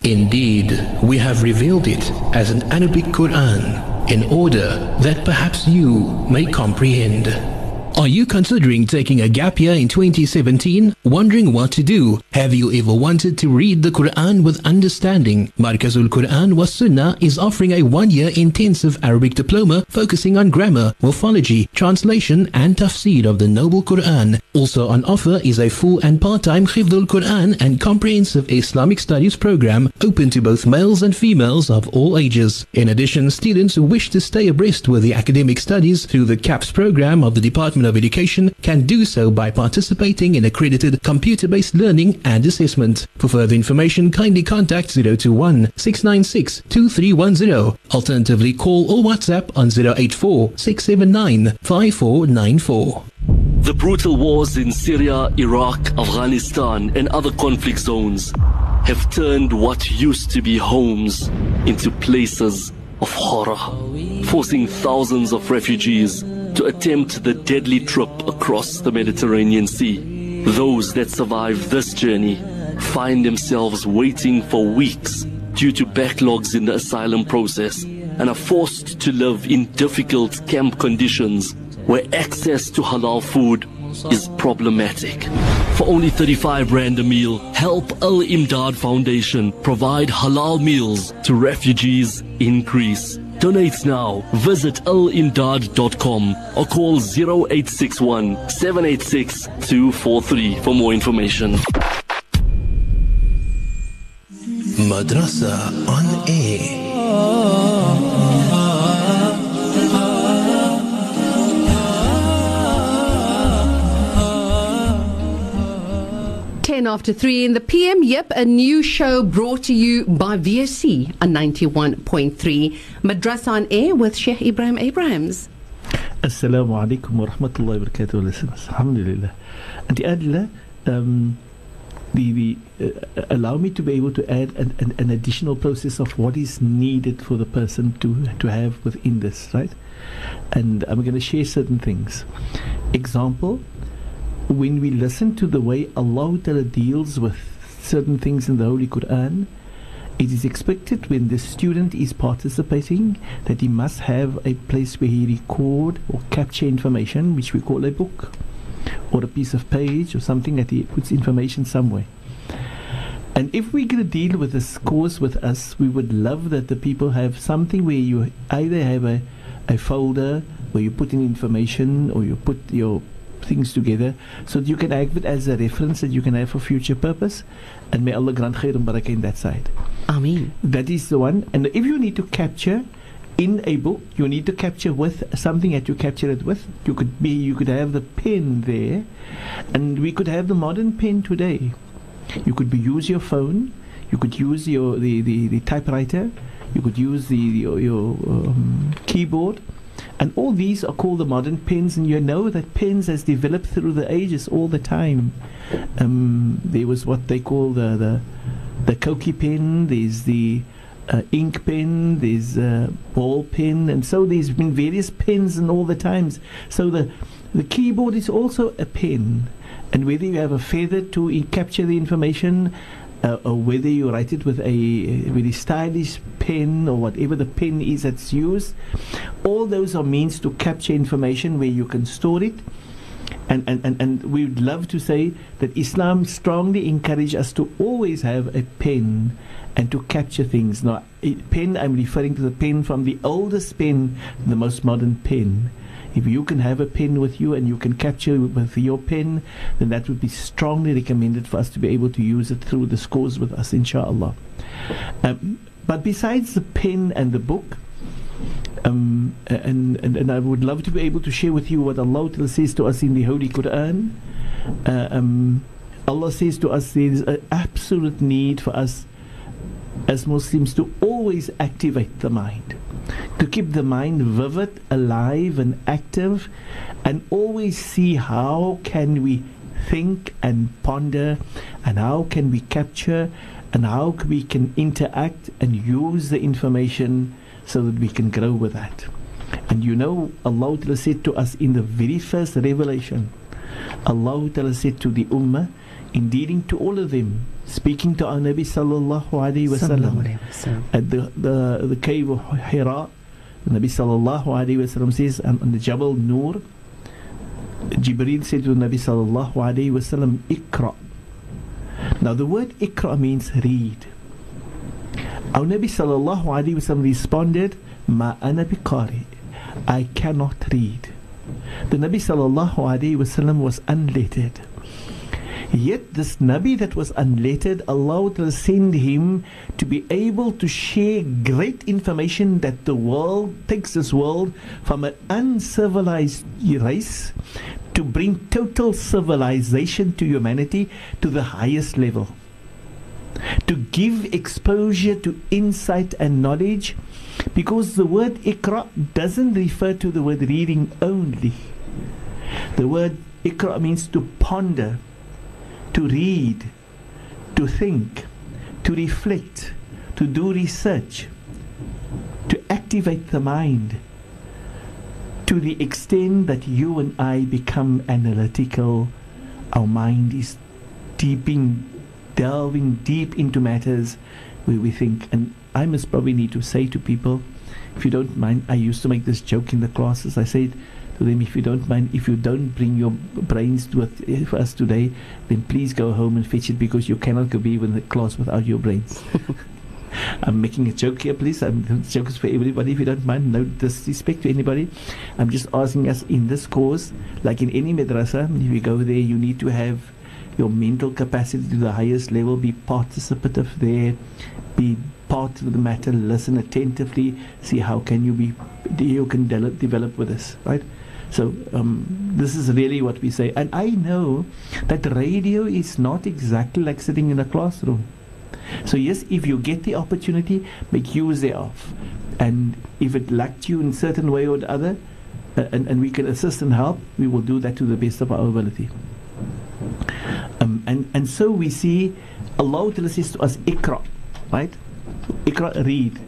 Indeed, we have revealed it as an Arabic Quran in order that perhaps you may comprehend. Are you considering taking a gap year in 2017? Wondering what to do? Have you ever wanted to read the Quran with understanding? Markazul Quran was Sunnah is offering a one-year intensive Arabic diploma focusing on grammar, morphology, translation and tafsir of the Noble Quran. Also on offer is a full and part-time Khifdul Quran and comprehensive Islamic studies program open to both males and females of all ages. In addition, students who wish to stay abreast with the academic studies through the CAPS program of the Department of Education can do so by participating in accredited computer-based learning and assessment. For further information, kindly contact 021 696 2310. Alternatively, call or WhatsApp on 084 679 5494. The brutal wars in Syria, Iraq, Afghanistan, and other conflict zones have turned what used to be homes into places of horror, forcing thousands of refugees to attempt the deadly trip across the Mediterranean Sea. Those that survive this journey find themselves waiting for weeks due to backlogs in the asylum process and are forced to live in difficult camp conditions where access to halal food is problematic. For only 35 rand a meal, help Al Imdad Foundation provide halal meals to refugees in Greece. Donate now. Visit alimdad.com or call 0861 786 243 for more information. Madrasa on Air. 10 after 3 in the PM. Yep, a new show brought to you by VOC on 91.3. Madrasa on Air with Sheikh Ibrahim Abrahams. Assalamu alaikum wa rahmatullahi wa barakatuh, listeners. Alhamdulillah. And Adla, um, the, the, uh, allow me to be able to add an, an, an additional process of what is needed for the person to, to have within this, right? And I'm going to share certain things. Example, when we listen to the way Allah deals with certain things in the Holy Quran, it is expected when the student is participating that he must have a place where he record or capture information, which we call a book, or a piece of page or something that he puts information somewhere. And if we're going to deal with this course with us, we would love that the people have something where you either have a, a folder where you put in information or you put your things together so that you can have it as a reference that you can have for future purpose. And may Allah grant khair and barakah in that side. Ameen. That is the one. And if you need to capture in a book, you need to capture with something that you capture it with. You could be, you could have the pen there, and we could have the modern pen today. You could be, use your phone. You could use your the, the, the typewriter. You could use the your, your um, keyboard. And all these are called the modern pens, and you know that pens has developed through the ages all the time. Um, there was what they call the the, the Koki pen. There's the uh, ink pen, there's ball pen, and so there's been various pens and all the times. So the the keyboard is also a pen, and whether you have a feather to capture the information, uh, or whether you write it with a really stylish pen or whatever the pen is that's used, all those are means to capture information where you can store it. And, and, and, and we would love to say that Islam strongly encourages us to always have a pen and to capture things. Now, a pen, I'm referring to the pen from the oldest pen, the most modern pen. If you can have a pen with you and you can capture with your pen, then that would be strongly recommended for us to be able to use it through the scores with us, inshallah. Um, but besides the pen and the book, um, and, and, and I would love to be able to share with you what Allah says to us in the Holy Quran. Uh, um, Allah says to us there is an absolute need for us as Muslims to always activate the mind, to keep the mind vivid, alive, and active, and always see how can we think and ponder, and how can we capture, and how we can interact and use the information so that we can grow with that. And you know, Allah Ta'ala said to us in the very first revelation, Allah Ta'ala said to the Ummah, in dealing to all of them, speaking to our Nabi sallallahu alayhi wasallam at the, the, the cave of Hira, the Nabi sallallahu alayhi wasallam says, and on the Jabal Nur, Jibreel said to the Nabi sallallahu alayhi wasallam, Ikra. Now the word Ikra means read. Our Nabi sallallahu alayhi wasallam responded, Ma ana biqari. I cannot read. The Nabi sallallahu alayhi wasallam was unlettered. Yet this Nabi that was unlettered, Allah will send him to be able to share great information that the world takes this world from an uncivilized race to bring total civilization to humanity to the highest level. To give exposure to insight and knowledge because the word ikra doesn't refer to the word reading only. The word ikra means to ponder, to read, to think, to reflect, to do research, to activate the mind to the extent that you and I become analytical, our mind is deeping, delving deep into matters where we think. And I must probably need to say to people, if you don't mind, I used to make this joke in the classes. I said them, if you don't mind, if you don't bring your brains to it for eh, us today, then please go home and fetch it because you cannot go be in the class without your brains. I'm making a joke here, please. I'm, is for everybody, if you don't mind. No disrespect to anybody. I'm just asking us in this course, like in any madrasa, if you go there, you need to have your mental capacity to the highest level, be participative there, be part of the matter, listen attentively, see how can you be, you can de- develop with this, right? So um, this is really what we say. And I know that radio is not exactly like sitting in a classroom. So yes, if you get the opportunity, make use thereof. And if it lacked you in certain way or the other, uh, and, and we can assist and help, we will do that to the best of our ability. Um, and, and so we see Allah says to us, Ikra, right? Ikra, read.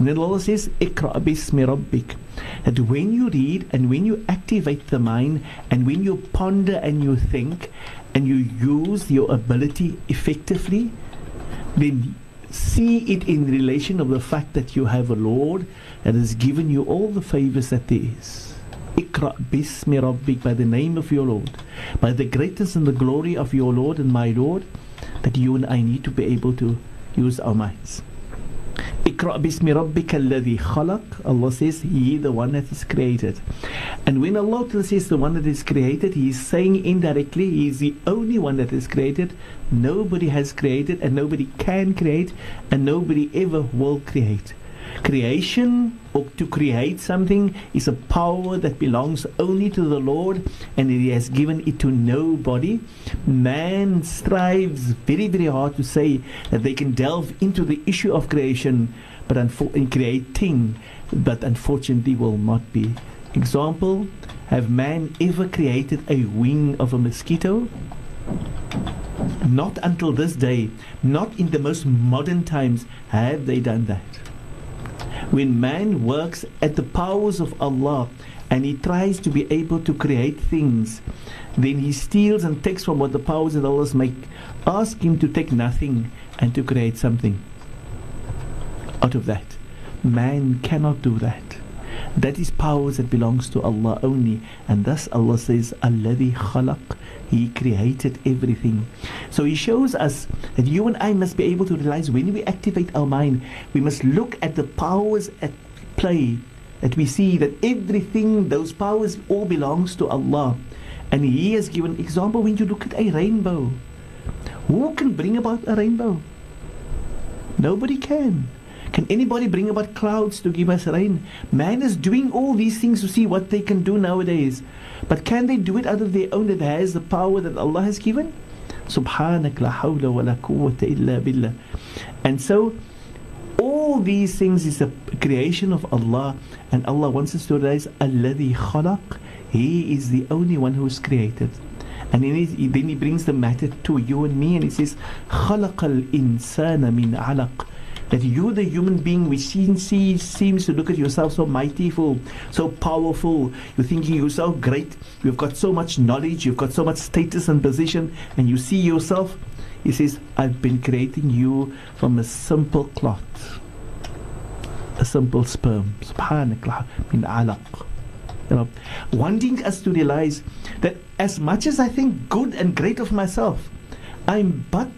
And then Allah says, Ikra bismi rabbik. That when you read and when you activate the mind and when you ponder and you think and you use your ability effectively, then see it in relation of the fact that you have a Lord that has given you all the favors that there is. Ikra bismi by the name of your Lord, by the greatness and the glory of your Lord and my Lord, that you and I need to be able to use our minds. Ikra bismi rabbika alladhi khalaq. Allah says, He the one that is created. And when Allah says the one that is created, He is saying indirectly, He is the only one that is created. Nobody has created, and nobody can create, and nobody ever will create. Creation to create something is a power that belongs only to the Lord and He has given it to nobody. Man strives very, very hard to say that they can delve into the issue of creation but unfo- in creating, but unfortunately will not be. Example, have man ever created a wing of a mosquito? Not until this day, not in the most modern times, have they done that. When man works at the powers of Allah and he tries to be able to create things, then he steals and takes from what the powers of Allah make. Ask him to take nothing and to create something out of that. Man cannot do that. That is powers that belongs to Allah only. And thus Allah says, Alladhi khalaq. He created everything. So He shows us that you and I must be able to realize when we activate our mind, we must look at the powers at play. That we see that everything, those powers all belongs to Allah. And He has given example when you look at a rainbow. Who can bring about a rainbow? Nobody can. Can anybody bring about clouds to give us rain? Man is doing all these things to see what they can do nowadays. But can they do it out of their own that has the power that Allah has given? Subhanak la hawla wa la quwwata illa billah. And so all these things is a creation of Allah and Allah wants us to realize Alladhi khalaq He is the only one who is created. And then he, then he brings the matter to you and me and he says خلق الإنسان من علق that you, the human being, which seems, seems to look at yourself so mightyful, so powerful, you're thinking you're so great, you've got so much knowledge, you've got so much status and position, and you see yourself, he says, I've been creating you from a simple clot, a simple sperm. Subhanallah, min alaq. You know, wanting us to realize that as much as I think good and great of myself, I'm but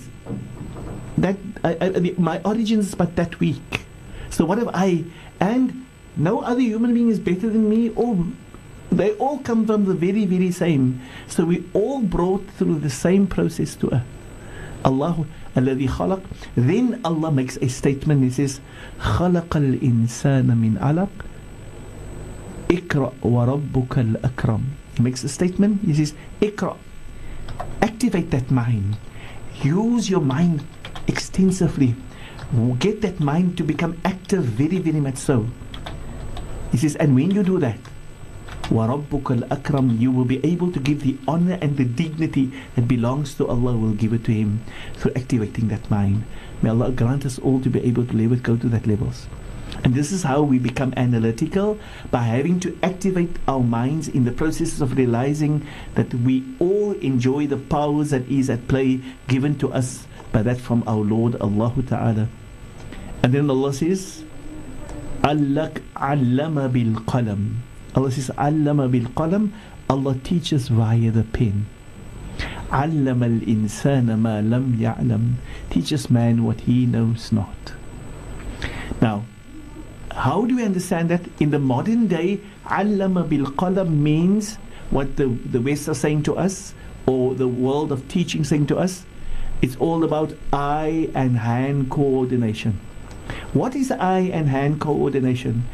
that I, I, my origin is but that weak. So what have I? And no other human being is better than me. All they all come from the very, very same. So we all brought through the same process to earth. Allah الذي خلق then Allah makes a statement he says خلق الإنسان من علق اقرأ وربك الأكرم he makes a statement he says اقرأ activate that mind use your mind extensively. Get that mind to become active very, very much so. He says, and when you do that, وَرَبُّكَ الْأَكْرَمُ You will be able to give the honor and the dignity that belongs to Allah, will give it to Him through activating that mind. May Allah grant us all to be able to live it, go to that levels. And this is how we become analytical by having to activate our minds in the process of realizing that we all enjoy the powers that is at play given to us but that's from our Lord Allah Ta'ala. And then Allah says, Allak allama bil qalam. Allah says, Allama bil qalam. Allah teaches via the pen. Allama al insana ma lam ya'lam. Teaches man what he knows not. Now, how do we understand that? In the modern day, Allama bil qalam means what the, the West are saying to us, or the world of teaching saying to us, it's all about eye and hand coordination. What is eye and hand coordination?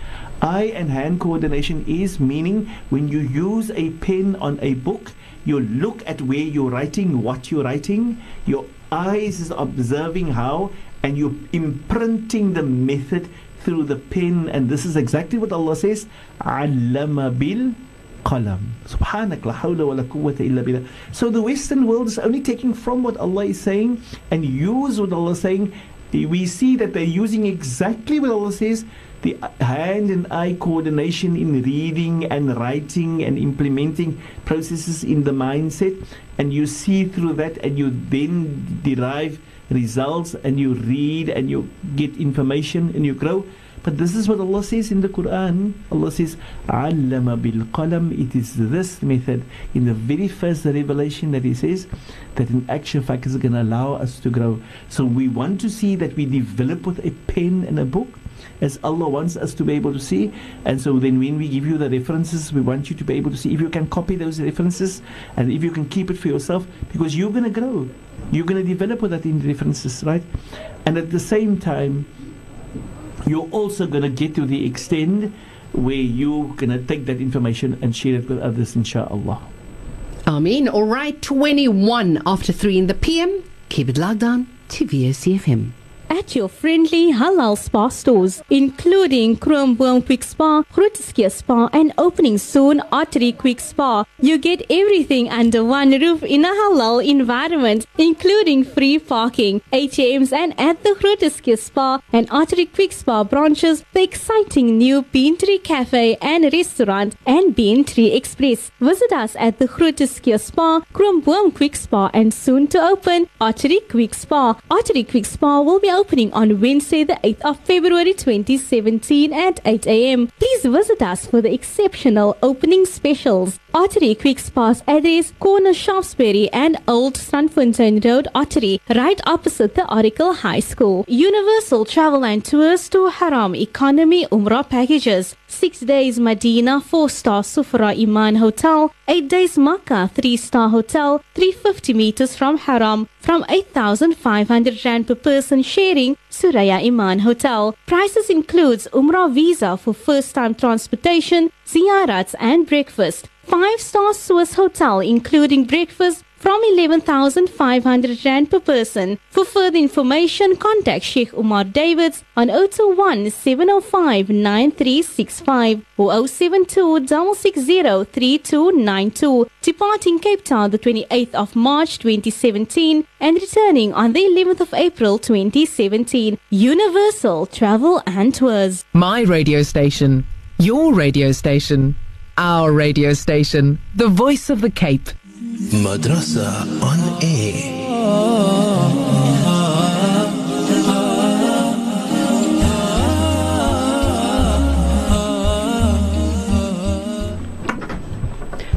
Eye and hand coordination is meaning when you use a pen on a book, you look at where you're writing, what you're writing, your eyes is observing how, and you're imprinting the method through the pen. And this is exactly what Allah says, Allama qalam. Subhanak la hawla wa la quwwata illa billah. So the Western world is only taking from what Allah is saying and use what Allah is saying. We see that they're using exactly what Allah says the hand and eye coordination in reading and writing and implementing processes in the mindset. And you see through that and you then derive results and you read and you get information and you grow. But this is what Allah says in the Quran. Allah says, "Allama bil qalam." It is this method in the very first revelation that He says that in actual fact is going to allow us to grow. So we want to see that we develop with a pen and a book as Allah wants us to be able to see. And so then when we give you the references, we want you to be able to see if you can copy those references and if you can keep it for yourself because you're going to grow. You're going to develop with that in the references, right? And at the same time, you're also going to get to the extent where you're going to take that information and share it with others, inshallah. Amen. All right, 21 after 3 in the PM. Keep it locked on to VOCFM. At your friendly halal Spar stores, including Kromboom Quick Spar, Grooteskeer Spar, and opening soon Ottery Quick Spar. You get everything under one roof in a halal environment, including free parking, ATMs, and at the Grooteskeer Spar and Ottery Quick Spar branches, the exciting new Bean Tree Cafe and Restaurant and Bean Tree Express. Visit us at the Grooteskeer Spar, Kromboom Quick Spar, and soon to open Ottery Quick Spar. Ottery Quick Spar will be opening on Wednesday, the 8th of February 2017 at 8 a.m. Please visit us for the exceptional opening specials. Ottery Quick Spar's address, corner Shaftesbury and Old Strandfontein Road, Ottery, right opposite the Oracle High School. Universal Travel and Tours to Haram Economy Umrah Packages. Six days Medina, four star Sufra Iman Hotel, eight days Makkah, three star hotel, 350 meters from Haram, from 8,500 Rand per person sharing Suraya Iman Hotel. Prices includes Umrah visa for first time transportation, ziyarats and breakfast. Five star Swiss hotel including breakfast from 11,500 Rand per person. For further information, contact Sheikh Umar Davids on 021 705 9365 or 072 660 3292. Departing Cape Town the 28th of March 2017 and returning on the 11th of April 2017. Universal Travel and Tours. My radio station, your radio station, our radio station, the voice of the Cape. Madrasa on air.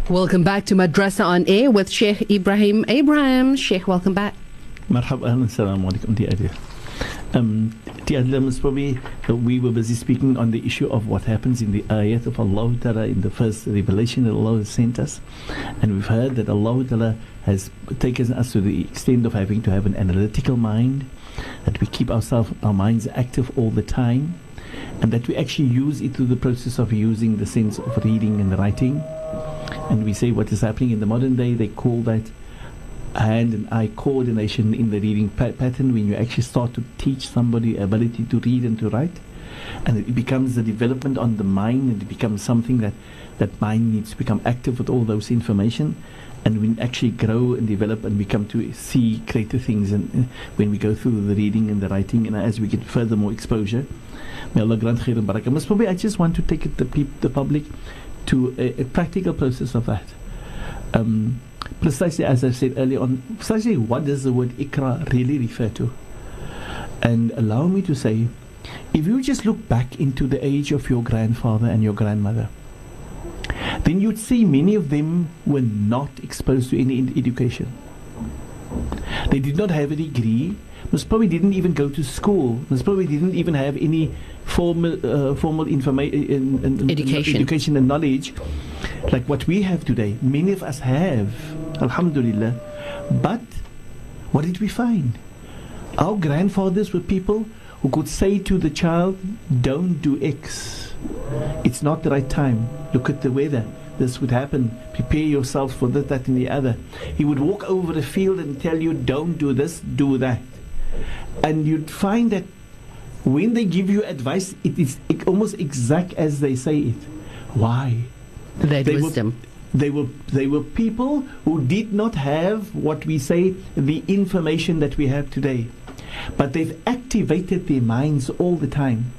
Welcome back to Madrasa on Air with Sheikh Ibrahim Abraham. Sheikh, welcome back. Marhaba, assalamu alaikum, dear Adil. Um, dear probably uh, we were busy speaking on the issue of what happens in the ayat of Allah Ta'ala in the first revelation that Allah sent us. And we've heard that Allah Ta'ala has taken us to the extent of having to have an analytical mind, that we keep ourselves, our minds active all the time, and that we actually use it through the process of using the sense of reading and writing. And we say what is happening in the modern day, they call that hand and eye coordination in the reading pa- pattern when you actually start to teach somebody ability to read and to write. And it becomes a development on the mind and it becomes something that that mind needs to become active with all those information. And we actually grow and develop and become to see greater things and when we go through the reading and the writing and as we get further more exposure. May Allah grant khair and barakah. Most probably I just want to take it the, the public to a, a practical process of that. Um, precisely as I said earlier on, precisely what does the word ikra really refer to? And allow me to say, if you just look back into the age of your grandfather and your grandmother, then you'd see many of them were not exposed to any ed- education. They did not have a degree. Most probably didn't even go to school. Most probably didn't even have any formal uh, formal information, Education. education and knowledge like what we have today. Many of us have, Alhamdulillah. But what did we find? Our grandfathers were people who could say to the child, Don't do X. It's not the right time. Look at the weather. This would happen. Prepare yourself for this, that, and the other. He would walk over the field and tell you, Don't do this, do that. And you'd find that when they give you advice, it is almost exact as they say it. Why? They had They were- wisdom. They were they were people who did not have what we say the information that we have today. But they've activated their minds all the time.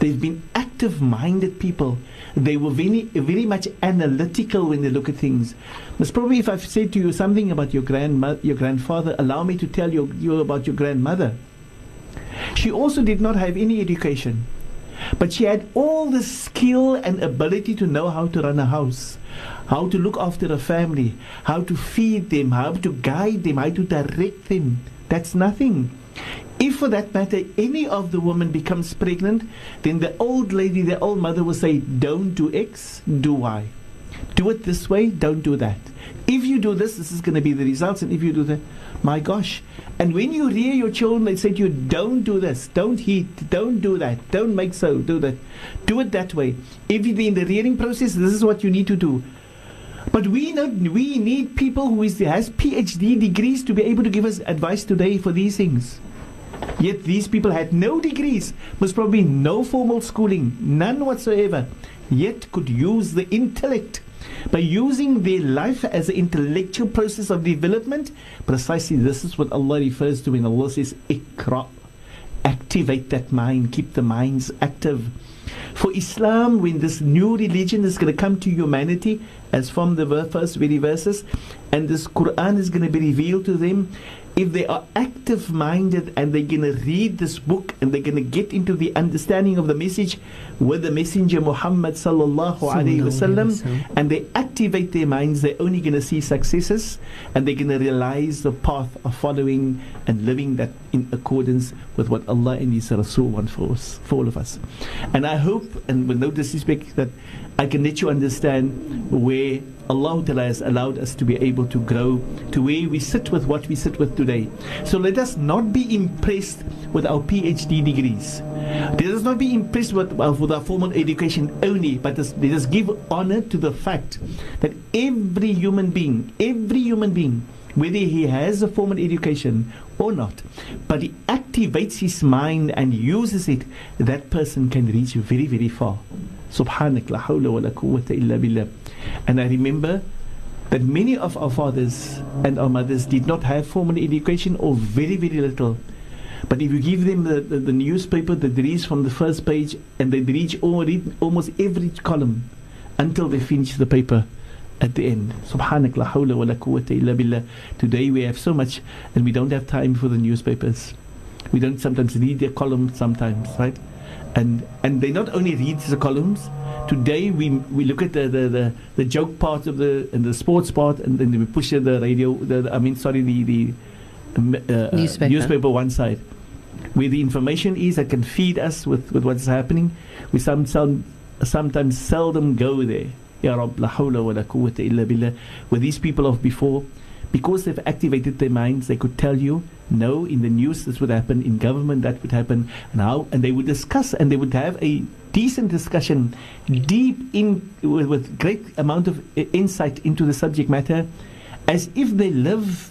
They've been active minded people. They were very very much analytical when they look at things. Most probably if i've said to you something about your grandmother your grandfather allow me to tell you, you about your grandmother. She also did not have any education but she had all the skill and ability to know how to run a house, how to look after a family, how to feed them, how to guide them, how to direct them. That's nothing. If, for that matter, any of the women becomes pregnant, then the old lady, the old mother will say, Don't do X, do Y. Do it this way, don't do that. If you do this, this is going to be the results. And if you do that, my gosh. And when you rear your children, they say to you, don't do this, don't heat, don't do that, don't make so, do that. Do it that way. If you're in the rearing process, this is what you need to do. But we not, we need people who is, has PhD degrees to be able to give us advice today for these things. Yet these people had no degrees, most probably no formal schooling, none whatsoever, yet could use the intellect. By using their life as an intellectual process of development, precisely this is what Allah refers to when Allah says, Ikra. Activate that mind, keep the minds active. For Islam, when this new religion is going to come to humanity, as from the first very verses, and this Quran is going to be revealed to them, if they are active minded and they're going to read this book and they're going to get into the understanding of the message with the messenger Muhammad sallallahu alaihi wasallam and they activate their minds they're only going to see successes and they're going to realize the path of following and living that in accordance with what Allah and His Rasul want for us for all of us. And I hope and with no disrespect that I can let you understand where Allah Ta'ala has allowed us to be able to grow to where we sit with what we sit with today. So let us not be impressed with our PhD degrees. Let us not be impressed with, uh, with our formal education only, but let us give honor to the fact that every human being, every human being, whether he has a formal education or not, but he activates his mind and uses it, that person can reach very, very far. Subhanak la hawla wa la quwwata illa billah. And I remember that many of our fathers and our mothers did not have formal education or very, very little. But if you give them the, the, the newspaper that reads from the first page and they read, or read almost every column until they finish the paper at the end. Subhanak la hawla wa la quwwata illa billah. Today we have so much and we don't have time for the newspapers. We don't sometimes read their columns sometimes, right? And and they not only read the columns, today we we look at the, the, the, the joke part of the and the sports part and then we push the radio the, the- I mean sorry the the um, uh, Newspaper. newspaper one side. Where the information is that can feed us with, with what's happening. We some, some sometimes seldom go there. Ya Rab, la hawla wa la quwwata illa billah. Where these people of before because they've activated their minds they could tell you no in the news this would happen in government that would happen and how and they would discuss and they would have a decent discussion deep in with, with great amount of insight into the subject matter as if they lived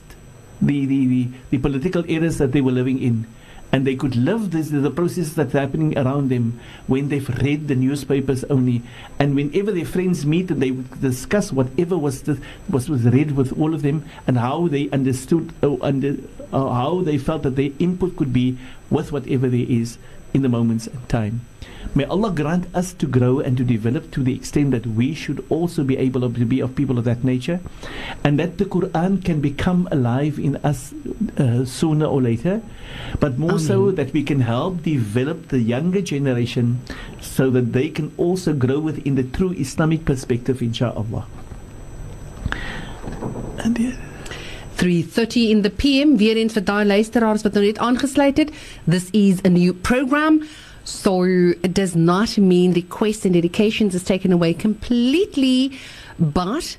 the, the, the, the political eras that they were living in. And they could live this, the process that's happening around them when they've read the newspapers only. And whenever their friends meet and they would discuss whatever was, the, was, was read with all of them and how they understood, uh, under, uh, how they felt that their input could be with whatever there is in the moments time. May Allah grant us to grow and to develop to the extent that we should also be able to be of people of that nature, and that the Quran can become alive in us uh, sooner or later, but more so that we can help develop the younger generation so that they can also grow within the true Islamic perspective, inshallah. And yeah. 3:30 in the PM weer eens vir daai luisteraars wat nou net aangesluit het. This is a new program. So it does not mean the requests and dedications is taken away completely, but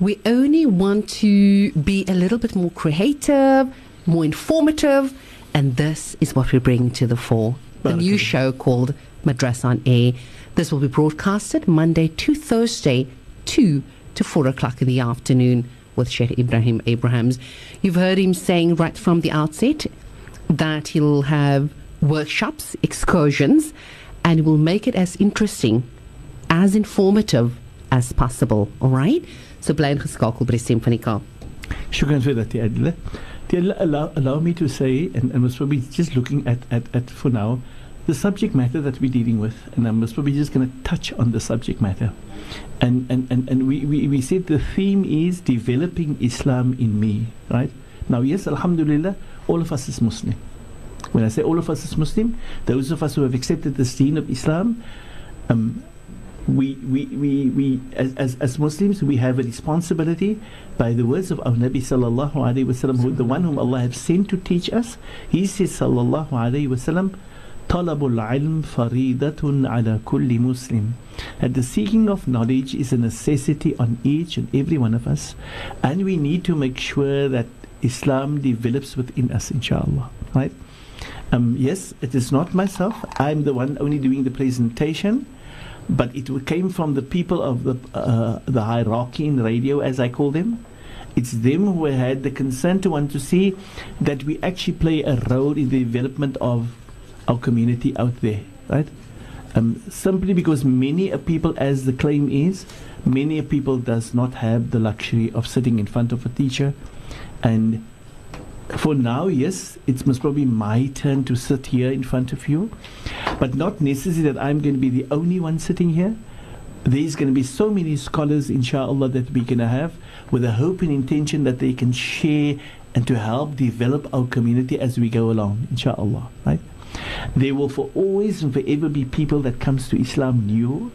we only want to be a little bit more creative, more informative, and this is what we bring to the fore. The new show called Madrasa on Air. This will be broadcasted Monday to Thursday, 2 to 4 o'clock in the afternoon with Sheikh Ibrahim Abrahams. You've heard him saying right from the outset that he'll have workshops, excursions, and we'll make it as interesting, as informative as possible. All right? So bly ingeskakel by die stem van die Kaap. Shukran. Allow, allow me to say, and, and was probably just looking at, at, at for now, the subject matter that we're dealing with, and I'm probably just going to touch on the subject matter. And, and, and, and we, we, we said the theme is developing Islam in me, right? Now, yes, Alhamdulillah, all of us is Muslim When I say all of us is Muslim, those of us who have accepted the deen of Islam, um, we, we, we, we as, as, as Muslims, we have a responsibility by the words of our Nabi sallallahu alayhi wasallam, who, the one whom Allah has sent to teach us. He says sallallahu alayhi wasallam, طلب العلم فريضة على كل مسلم that the seeking of knowledge is a necessity on each and every one of us and we need to make sure that Islam develops within us inshallah right um, yes it is not myself I'm the one only doing the presentation but it came from the people of the uh, the hierarchy in radio as I call them It's them who had the concern to want to see that we actually play a role in the development of our community out there, right? Um, simply because many a people, as the claim is, many a people does not have the luxury of sitting in front of a teacher, and for now, yes, it's most probably my turn to sit here in front of you, but not necessarily that I'm going to be the only one sitting here. There's going to be so many scholars, inshallah, that we're going to have with a hope and intention that they can share and to help develop our community as we go along, inshallah, right? There will for always and forever be people that comes to Islam new.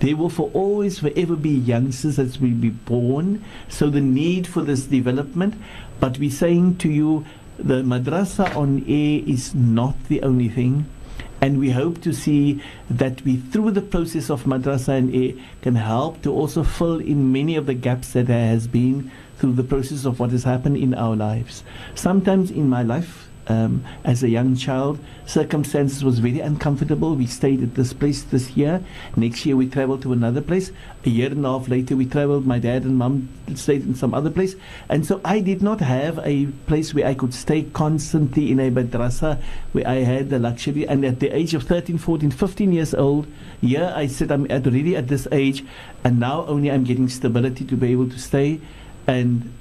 There will for always forever be youngsters that will be born. So the need for this development. But we're saying to you, the madrasa on air is not the only thing. And we hope to see that we, through the process of madrasa and air, can help to also fill in many of the gaps that there has been through the process of what has happened in our lives. Sometimes in my life, um, as a young child. Circumstances was very uncomfortable. We stayed at this place this year. Next year we traveled to another place. A year and a half later we traveled. My dad and mum stayed in some other place. And so I did not have a place where I could stay constantly in a madrasa where I had the luxury. And at the age of 13, 14, 15 years old, yeah, I said I'm at already at this age and now only I'm getting stability to be able to stay. And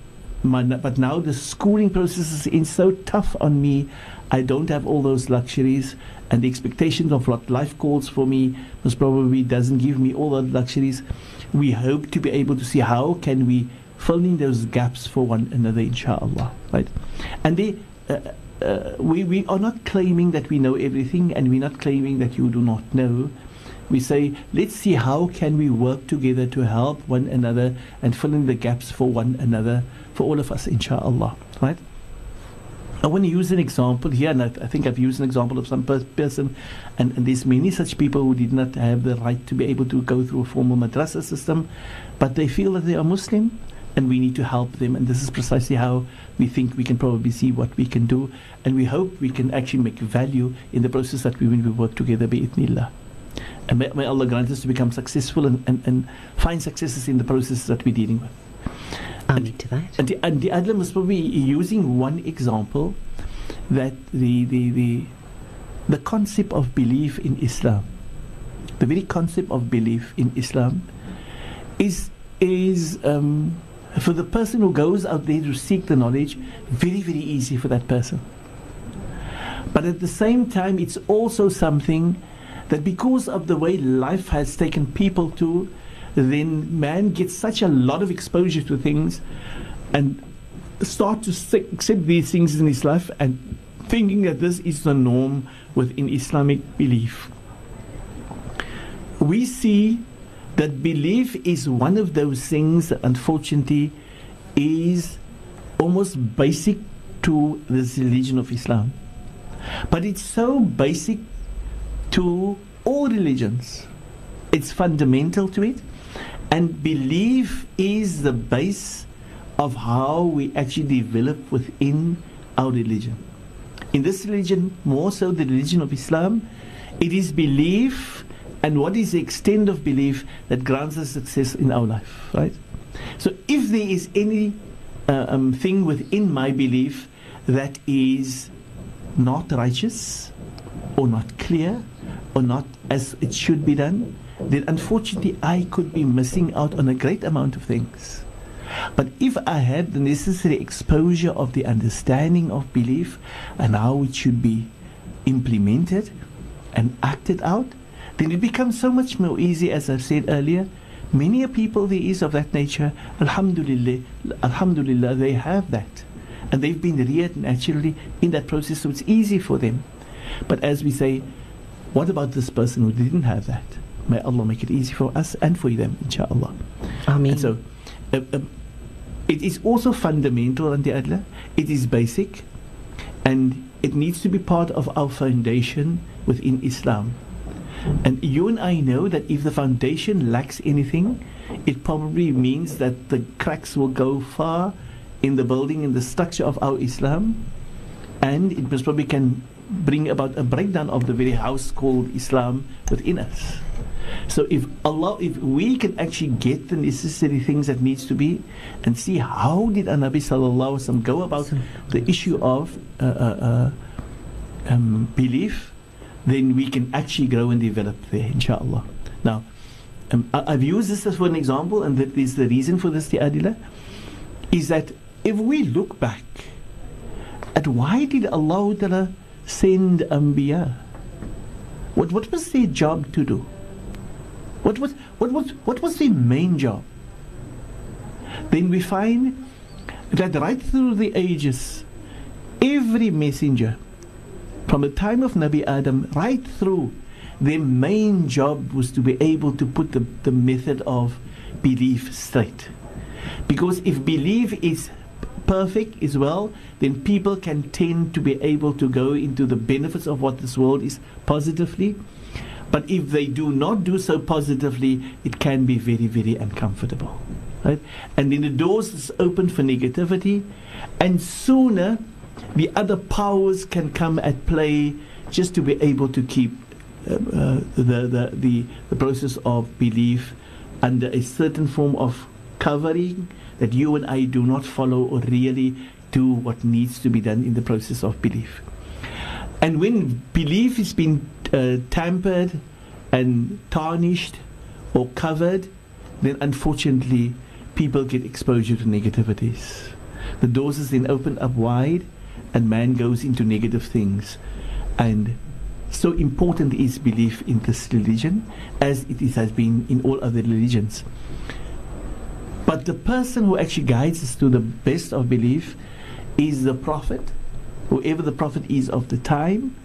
my, but now the schooling process is so tough on me. I don't have all those luxuries, and the expectations of what life calls for me most probably doesn't give me all the luxuries. We hope to be able to see how can we fill in those gaps for one another, inshallah. Right, and. Uh, uh, we, we are not claiming that we know everything and we're not claiming that you do not know we say let's see how can we work together to help one another and fill in the gaps for one another for all of us, inshallah. Right? I want to use an example here, and I, I think I've used an example of some per- person, and, and, there's many such people who did not have the right to be able to go through a formal madrasa system, but they feel that they are Muslim, and we need to help them. And this is precisely how we think we can probably see what we can do, and we hope we can actually make value in the process that we when we work together, bi'ithnillah. And may, may Allah grant us to become successful and, and, and find successes in the processes that we're dealing with. Amen to that. And the, and the Adler must be using one example that the, the, the, the concept of belief in Islam, the very concept of belief in Islam, is, is um, for the person who goes out there to seek the knowledge, very, very easy for that person. But at the same time, it's also something that because of the way life has taken people to then man gets such a lot of exposure to things and start to accept these things in his life and thinking that this is the norm within Islamic belief. We see that belief is one of those things that unfortunately is almost basic to this religion of Islam. But it's so basic to all religions. It's fundamental to it. And belief is the base of how we actually develop within our religion. In this religion, more so the religion of Islam, it is belief and what is the extent of belief that grants us success in our life, right? So if there is any uh, um, thing within my belief that is not righteous or not clear or not as it should be done, then unfortunately I could be missing out on a great amount of things. But if I had the necessary exposure of the understanding of belief and how it should be implemented and acted out, then it becomes so much more easy, as I've said earlier. Many a people there is of that nature, Alhamdulillah, Alhamdulillah, they have that. And they've been reared naturally in that process, so it's easy for them. But as we say, what about this person who didn't have that? May Allah make it easy for us and for them, inshallah. Ameen. And so, uh, uh, it is also fundamental, and Adla. It is basic, and it needs to be part of our foundation within Islam. And you and I know that if the foundation lacks anything, it probably means that the cracks will go far in the building and the structure of our Islam, and it most probably can bring about a breakdown of the very house called Islam within us. So if Allah, if we can actually get the necessary things that needs to be, and see how did Nabi Sallallahu Alaihi go about the issue of uh, uh, uh, um, belief, then we can actually grow and develop there, inshallah. Now, um, I, have used this as for an example, and that is the reason for this, the adila, is that if we look back at why did Allah send Anbiya? What, what was their job to do? What was, what, was, what was their main job? Then we find that right through the ages, every messenger, from the time of Nabi Adam right through, their main job was to be able to put the, the method of belief straight. Because if belief is perfect as well, then people can tend to be able to go into the benefits of what this world is positively. But if they do not do so positively, it can be very, very uncomfortable. Right? And then the doors is open for negativity, and sooner the other powers can come at play just to be able to keep uh, uh, the, the, the, the process of belief under a certain form of covering that you and I do not follow or really do what needs to be done in the process of belief. And when belief has been uh, tampered and tarnished or covered, then unfortunately people get exposure to negativities. The doors is then opened up wide and man goes into negative things. And so important is belief in this religion as it is, has been in all other religions. But the person who actually guides us to the best of belief is the prophet, whoever the prophet is of the time,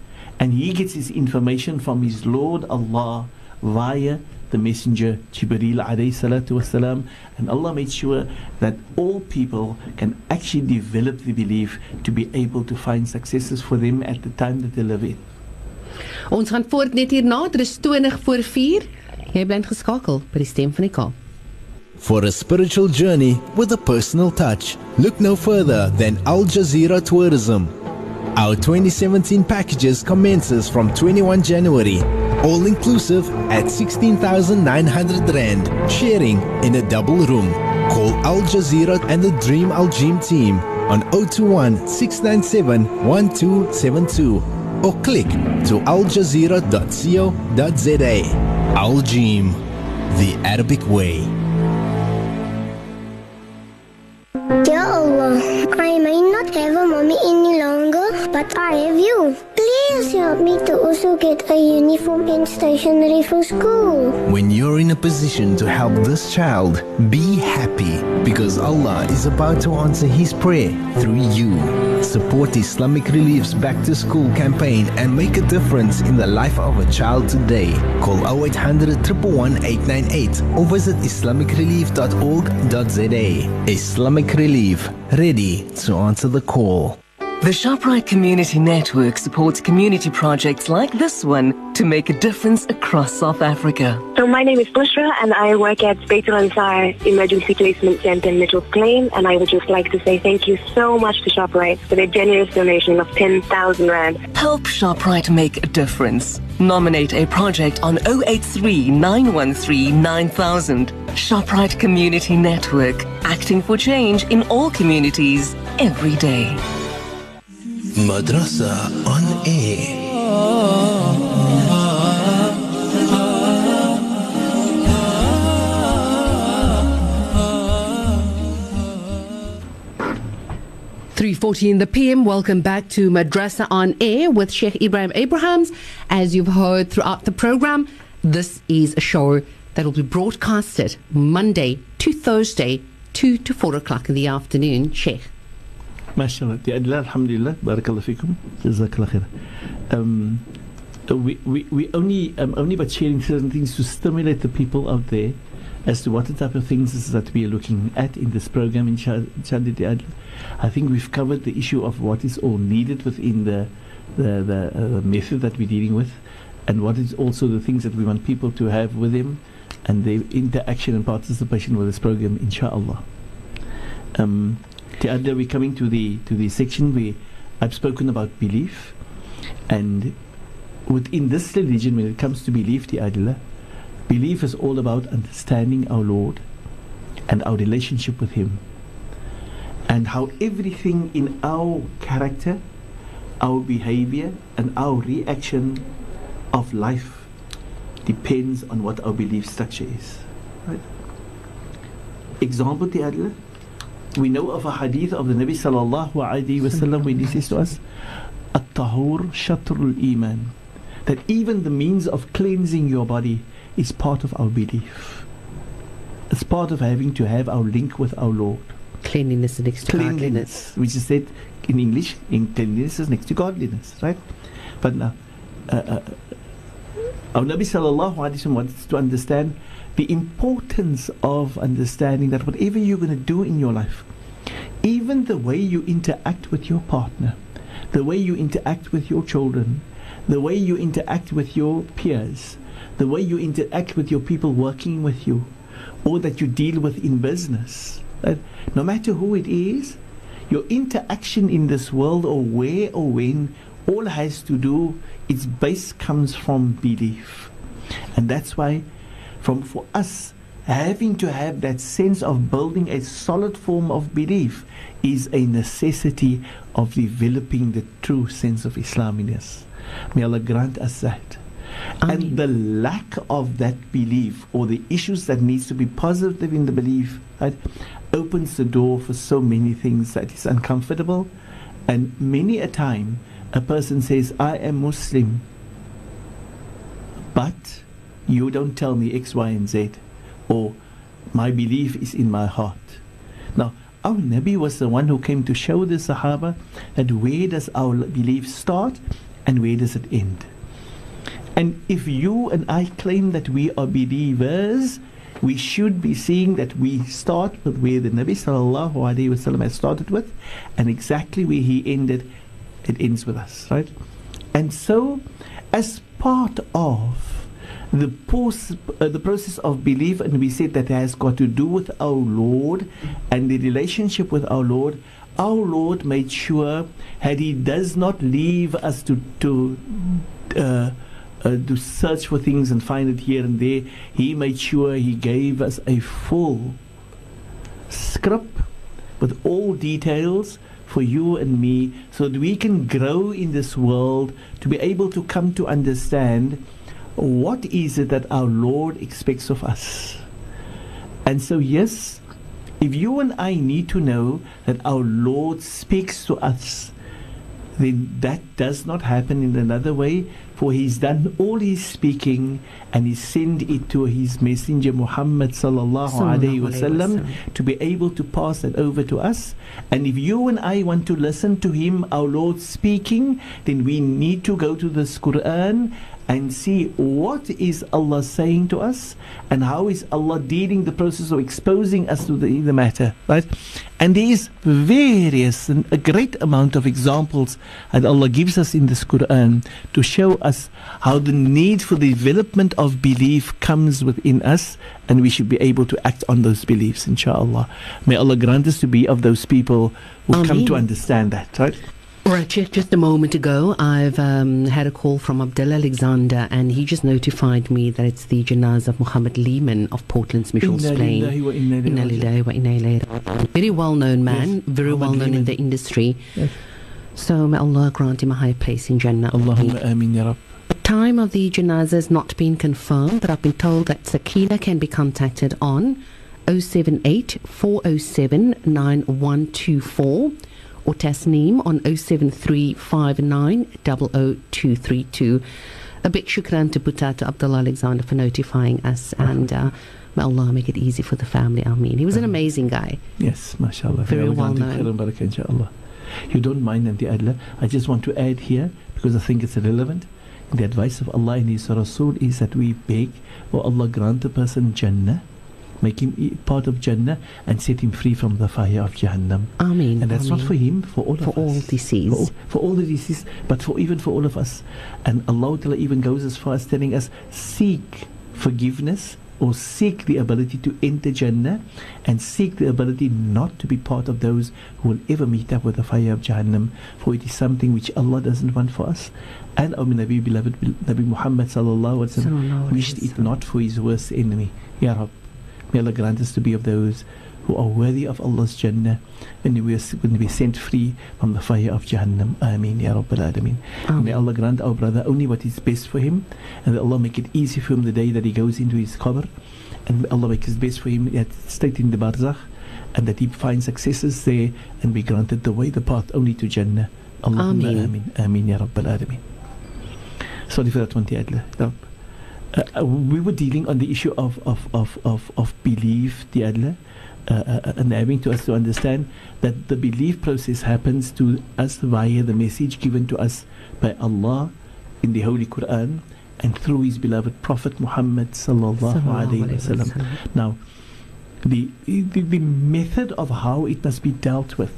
and he gets his information from his Lord Allah via the messenger Jibreel alayhi salatu wasalam and Allah made sure that all people can actually develop the belief to be able to find successes for them at the time that they live in. Ons gaan voort net hierna, dit is 20 voor 4. Jy bly geskakel by die stem van die Kaap. For a spiritual journey with a personal touch, look no further than Al Jazeera Tourism. Our 2017 packages commences from 21 January, all inclusive at 16,900 Rand, sharing in a double room. Call Al Jazeera and the Dream Al Jim team on 021 697 1272 or click to aljazeera.co.za. Al Jim, the Arabic way. Please help me to also get a uniform and stationery for school. When you're in a position to help this child, be happy because Allah is about to answer his prayer through you. Support Islamic Relief's Back to School campaign and make a difference in the life of a child today. Call 0800 111 898 or visit islamicrelief.org.za. Islamic Relief, ready to answer the call. The ShopRite Community Network supports community projects like this one to make a difference across South Africa. So my name is Bushra and I work at Beitul Ansar Emergency Placement Center in Mitchell's Plain and I would just like to say thank you so much to ShopRite for their generous donation of 10,000 Rand. Help ShopRite make a difference. Nominate a project on 083 913 9000. ShopRite Community Network, acting for change in all communities every day. Madrasa on air. Three forty in the PM. Welcome back to Madrasa on Air with Sheikh Ibrahim Abrahams. As you've heard throughout the program, this is a show that will be broadcasted Monday to Thursday, two to four o'clock in the afternoon. Sheikh. Mashallah. Alhamdulillah, alhamdulillah. Barakallah fikum. Jazakallah khair. Um, we, we, we only, um, only by sharing certain things to stimulate the people out there as to what the type of things is that we are looking at in this program in Chandid I think we've covered the issue of what is all needed within the, the, the uh, method that we're dealing with and what is also the things that we want people to have with them and the interaction and participation with this program, inshallah. Um, the other we're coming to the to the section where I've spoken about belief and within this religion when it comes to belief the adila Belief is all about understanding our Lord and our relationship with Him, and how everything in our character, our behavior, and our reaction of life depends on what our belief structure is. Right? Example, Tiadla, we know of a hadith of the Nabi sallallahu alaihi wasallam when he says to us, "At-tahur shatrul iman," that even the means of cleansing your body is part of our belief. It's part of having to have our link with our Lord. Cleanliness next to Cleanliness, which is said in English, in cleanliness is next to godliness, right? But now, uh, uh, our Nabi sallallahu alaihi wasallam wants to understand the importance of understanding that whatever you're going to do in your life, even the way you interact with your partner, the way you interact with your children, the way you interact with your peers, the way you interact with your people working with you, or that you deal with in business, no matter who it is, your interaction in this world or where or when all has to do, its base comes from belief. And that's why from for us having to have that sense of building a solid form of belief is a necessity of developing the true sense of Islaminess. May Allah grant us that. And the lack of that belief or the issues that needs to be positive in the belief right, opens the door for so many things that is uncomfortable. And many a time a person says, I am Muslim, but you don't tell me X, Y, and Z, or my belief is in my heart. Now, our Nabi was the one who came to show the Sahaba that where does our belief start and where does it end. And if you and I claim that we are believers, we should be seeing that we start with where the Nabi sallallahu alaihi wasallam has started with, and exactly where he ended, it ends with us, right? And so, as part of the, post, uh, the process of belief, and we said that has got to do with our Lord and the relationship with our Lord. Our Lord made sure that He does not leave us to to uh, uh, to search for things and find it here and there. He made sure He gave us a full script with all details for you and me so that we can grow in this world to be able to come to understand what is it that our Lord expects of us. And so, yes, if you and I need to know that our Lord speaks to us, then that does not happen in another way, for He's done all His speaking and He sent it to His messenger Muhammad sallallahu alaihi wasallam to be able to pass that over to us. And if you and I want to listen to Him, our Lord speaking, then we need to go to this Quran and see what is Allah saying to us and how is Allah dealing the process of exposing us to the, the matter, right? And there is various and a great amount of examples that Allah gives us in this Quran to show us how the need for the development of belief comes within us and we should be able to act on those beliefs, inshallah. May Allah grant us to be of those people who come to understand that, right? Right, just, a moment ago, I've um, had a call from Abdullah Alexander, and he just notified me that it's the janazah of Muhammad Lehman of Portland's Mitchell's Inna Plain. wa inna ilayhi Inna raji'un. lillahi wa inna ilayhi raji'un. Very well known man, Yes, very well known in the industry. Yes. So may Allah grant him a high place in Jannah. Allahumma ameen ya Rab. The time of the janazah has not been confirmed, but I've been told that Sakina can be contacted on 078 407 9124 or Tasneem on 073 59 00232. A big shukran to Buta to Abdullah Alexander for notifying us and uh, may Allah make it easy for the family. Ameen. He was an amazing guy. Yes, mashallah. Very Allah well known. Khair and barakah, inshallah. You don't mind, Auntie Adla. I just want to add here, because I think it's relevant. The advice of Allah and His Rasul is that we beg, oh Allah, grant the person Jannah, make him part of Jannah, and set him free from the fire of Jahannam. Ameen. And that's not for him, for all For of all us. deceased. For all, for all the deceased, but for even for all of us. And Allah Ta'ala even goes as far as telling us, seek forgiveness or seek the ability to enter Jannah and seek the ability not to be part of those who will ever meet up with the fire of Jahannam for it is something which Allah doesn't want for us. And oh, our Nabi beloved Nabi Muhammad sallallahu alaihi wasallam wished it not for his worst enemy. Ya Rab may Allah grant us to be of those who are worthy of Allah's Jannah when we are, when we are sent free from the fire of Jahannam. Ameen, Ya Rabbil Alameen. May Allah grant our brother only what is best for him and may Allah make it easy for him the day that he goes into his qabr and may Allah make his best for him at state in the barzakh and that he finds successes there and be granted the way, the path only to Jannah. Allahumma Ameen. Ameen. Ameen, Ya Rabbil Alameen. Sorry for that one, Tiadla. Uh, uh, we were dealing on the issue of, of, of, of, of belief, Tiadla uh, uh, enabling to us to understand that the belief process happens to us via the message given to us by Allah in the Holy Quran and through His beloved Prophet Muhammad sallallahu alaihi alayhi wasallam. Now, the, the the method of how it must be dealt with,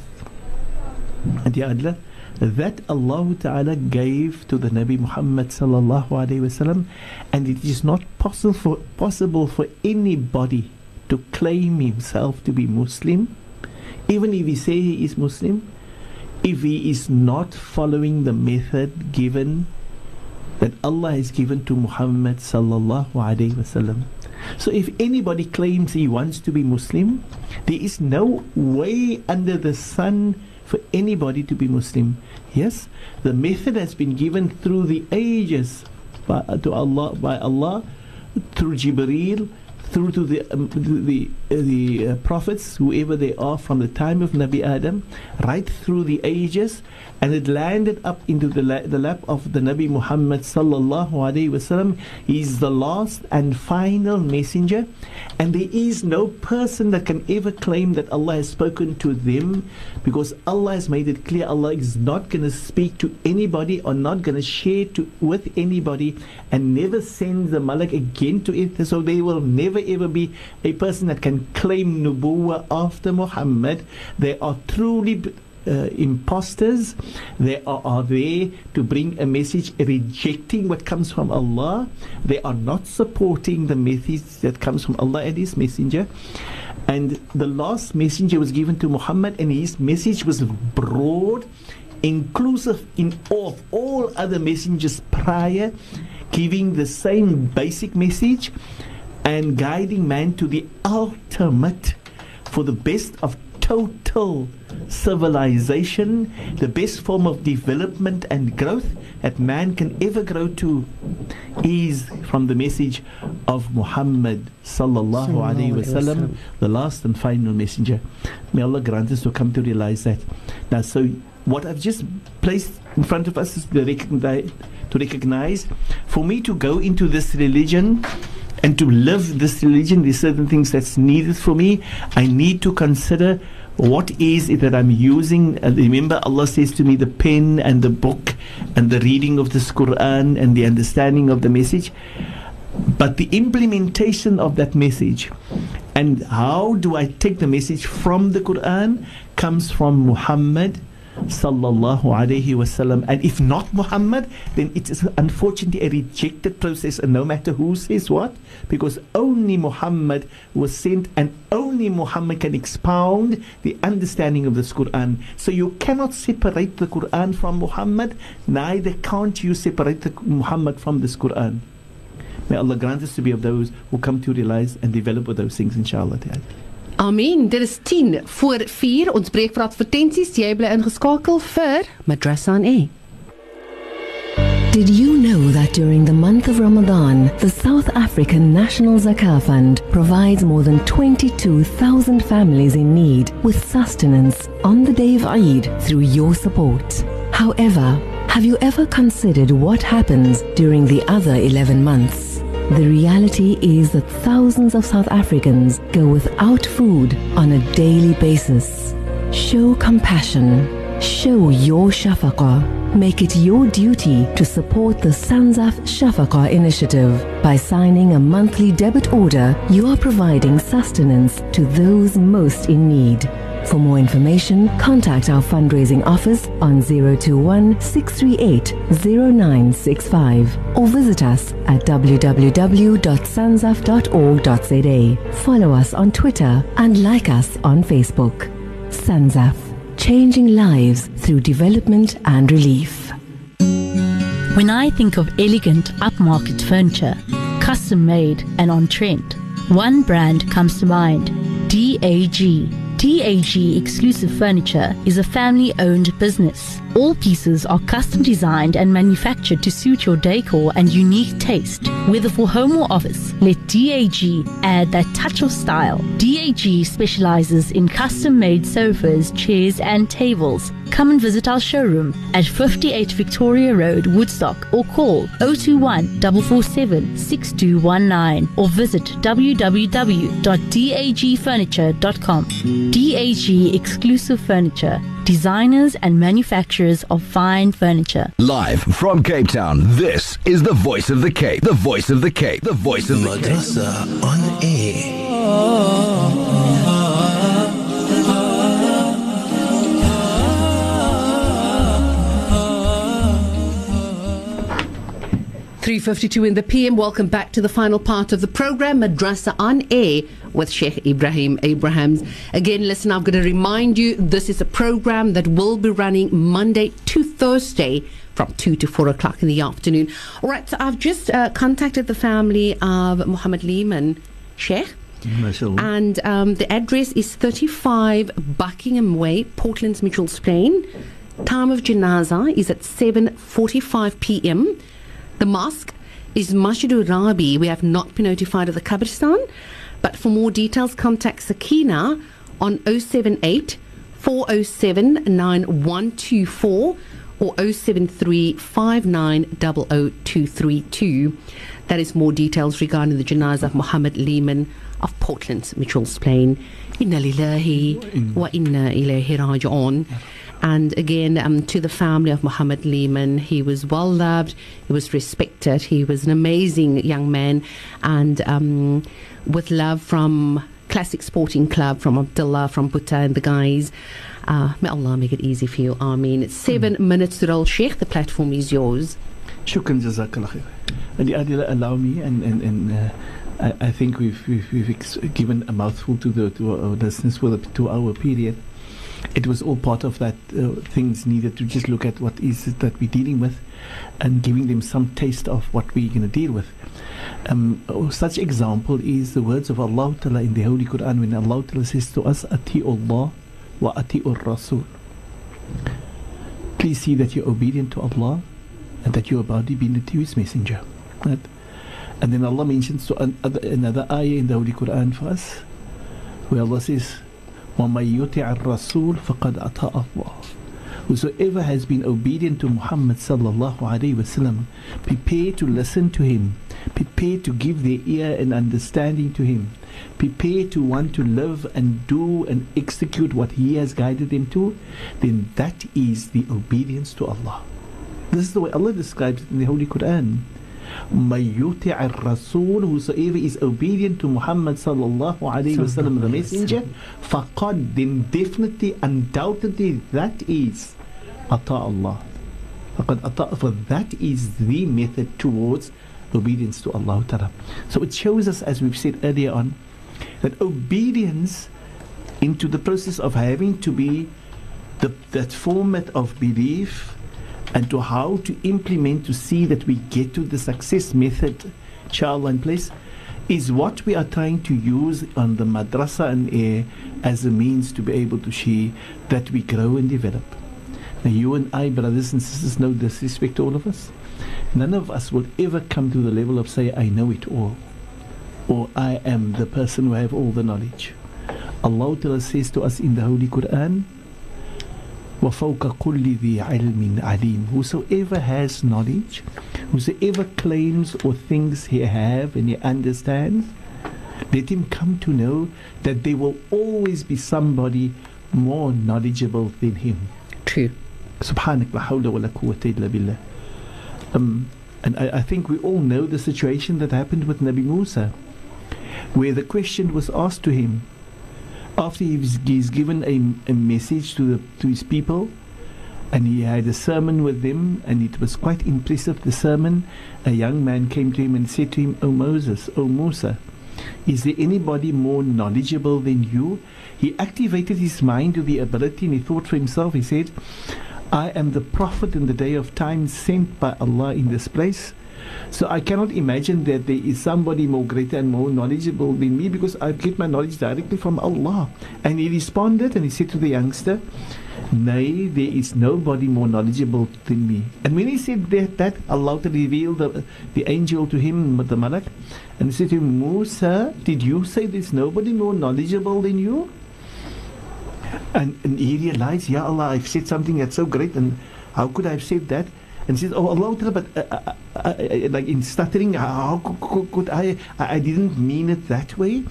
and Ya Allah, that Allah Ta'ala gave to the Nabi Muhammad sallallahu alaihi wasallam, and it is not possible for possible for anybody to claim himself to be Muslim, even if he say he is Muslim, if he is not following the method given that Allah has given to Muhammad sallallahu alaihi wasallam. So if anybody claims he wants to be Muslim, there is no way under the sun for anybody to be Muslim. Yes, the method has been given through the ages by, to Allah by Allah through Jibreel through to the um, the the, uh, prophets whoever they are from the time of Nabi Adam right through the ages and it landed up into the, la- the lap of the Nabi Muhammad sallallahu alaihi wasallam he is the last and final messenger and there is no person that can ever claim that Allah has spoken to them because Allah has made it clear Allah is not going to speak to anybody or not going to share to with anybody and never send the malak again to it. So there will never ever be a person that can claim nubuwa after Muhammad. They are truly uh, imposters. They are, are there to bring a message rejecting what comes from Allah. They are not supporting the message that comes from Allah and his messenger. And the last messenger was given to Muhammad and his message was broad inclusive in all, all other messengers prior giving the same basic message and guiding man to the ultimate for the best of total civilization, the best form of development and growth that man can ever grow to is from the message of Muhammad sallallahu alaihi Sallallahu alaihi wasallam, wasallam. the last and final messenger. May Allah grant us to come to realize that. Now, so what I've just placed in front of us is to recognize, to recognize for me to go into this religion and to live this religion, there's certain things that's needed for me. I need to consider what is it that I'm using. And remember, Allah says to me, the pen and the book and the reading of this Quran and the understanding of the message. But the implementation of that message and how do I take the message from the Quran comes from Muhammad sallallahu alaihi wasallam and if not Muhammad then it is unfortunately a rejected process and no matter who says what because only Muhammad was sent and only Muhammad can expound the understanding of this Quran. So you cannot separate the Quran from Muhammad neither can't you separate the Muhammad from this Quran. May Allah grant us to be of those who come to realize and develop those things, inshallah. Amen. Dit is 10 voor 4. Ons breek vir advertensies. Jy bly ingeskakel vir Madrasa on Air. Did you know that during the month of Ramadan, the South African National Zakah Fund provides more than 22,000 families in need with sustenance on the day of Eid through your support? However, have you ever considered what happens during the other 11 months? The reality is that thousands of South Africans go without food on a daily basis. Show compassion. Show your shafaqah. Make it your duty to support the Sanzaf Shafaqah initiative. By signing a monthly debit order, you are providing sustenance to those most in need. For more information, contact our fundraising office on 021 638 0965 or visit us at www.sanzaf.org.za. Follow us on Twitter and like us on Facebook. Sanzaf, changing lives through development and relief. When I think of elegant upmarket furniture, custom made and on trend, one brand comes to mind DAG. DAG Exclusive Furniture is a family owned business. All pieces are custom designed and manufactured to suit your decor and unique taste. Whether for home or office, let DAG add that touch of style. DAG specializes in custom made sofas, chairs, and tables. Come and visit our showroom at 58 Victoria Road, Woodstock, or call 021 447 6219 or visit www.dagfurniture.com. DAG Exclusive Furniture, designers and manufacturers of fine furniture. Live from Cape Town, this is the voice of the Cape. The voice of the Cape. The voice of the Madrasa on air. Three fifty-two in the PM. Welcome back to the final part of the program, Madrasa on Air with Sheikh Ibrahim Abrahams. Again, listen, I'm going to remind you this is a program that will be running Monday to Thursday from 2 to 4 o'clock in the afternoon. All right, so I've just uh, contacted the family of Muhammad Lehman, Sheikh. MashaAllah. And um, the address is 35 Buckingham Way, Portland's Mitchell's Plain. Time of janaza is at 7.45 p.m. The mosque is Masjid Rabi. We have not been notified of the Qabristan. But for more details, contact Sakina on 078 407 9124 or 073 5900232. That is more details regarding the janazah of Muhammad Lehman of Portland's Mitchell's Plain. Inna lillahi wa inna ilayhi raji'un. And again, um, to the family of Muhammad Lehman, he was well loved, he was respected, he was an amazing young man, and um, with love from Classic Sporting Club, from Abdullah, from Butta, and the guys. Uh, may Allah make it easy for you. Ameen. It's seven minutes to roll, Sheikh. The platform is yours. Shukran, Jazakallah khair. And the Adila, allow me, and, and, and uh, I, I think we've, we've, we've ex- given a mouthful to, the, to our listeners for the two hour period. It was all part of that uh, things needed to just look at what is it that we're dealing with and giving them some taste of what we're going to deal with. Um, oh, such example is the words of Allah Ta'ala in the Holy Quran when Allah Ta'ala says to us, Ati Allah wa ati Rasul. Please see that you're obedient to Allah and that about to be to His messenger. Right? And then Allah mentions to an, another ayah in the Holy Quran for us where Allah says, وَمَن يُطِعَ الرَّسُولِ فَقَدْ أَطَاعَ اللَّهِ Whosoever has been obedient to Muhammad sallallahu alaihi wasallam, prepare to listen to him, prepare to give their ear and understanding to him, prepare to want to live and do and execute what he has guided them to, then that is the obedience to Allah. This is the way Allah describes it in the Holy Quran. مَن يُطِعَ الرَّسُولِ Whosoever is obedient to Muhammad sallallahu alayhi wa sallam, the messenger, فَقَدْ Then definitely, undoubtedly, that is أطاع Allah. فَقَدْ أطاع For that is the method towards obedience to Allah Ta'ala. So it shows us, as we've said earlier on, that obedience into the process of having to be the, that format of belief and to how to implement to see that we get to the success method, child place, is what we are trying to use on the madrasa and air as a means to be able to see that we grow and develop. Now, you and I, brothers and sisters, no disrespect to all of us. None of us will ever come to the level of say, I know it all, or I am the person who have all the knowledge. Allah says to us in the Holy Quran, وَفَوْقَ كُلِّ ذِي عِلْمٍ عَلِيمٍ Whosoever has knowledge, whosoever claims or thinks he have and he understands, let him come to know that there will always be somebody more knowledgeable than him. True. Subhanak la hawla wa la quwwata illa billah. Um, and I, I think we all know the situation that happened with Nabi Musa, where the question was asked to him, after he's, he's given a, a message to, the, to his people, and he had a sermon with them, and it was quite impressive, the sermon. A young man came to him and said to him, O Moses, O Musa, is there anybody more knowledgeable than you? He activated his mind to the ability and he thought for himself, he said, I am the prophet in the day of time sent by Allah in this place. So I cannot imagine that there is somebody more greater and more knowledgeable than me because I get my knowledge directly from Allah. And he responded and he said to the youngster, Nay, there is nobody more knowledgeable than me. And when he said that, that Allah revealed the, the angel to him, the Malak, and he said to him, Musa, did you say there's nobody more knowledgeable than you? And, and he realized, Ya Allah, I've said something that's so great, and how could I have said that? And says, Oh Allah, but uh, uh, uh, uh, like in stuttering, how could, I, I? Didn't mean it that way.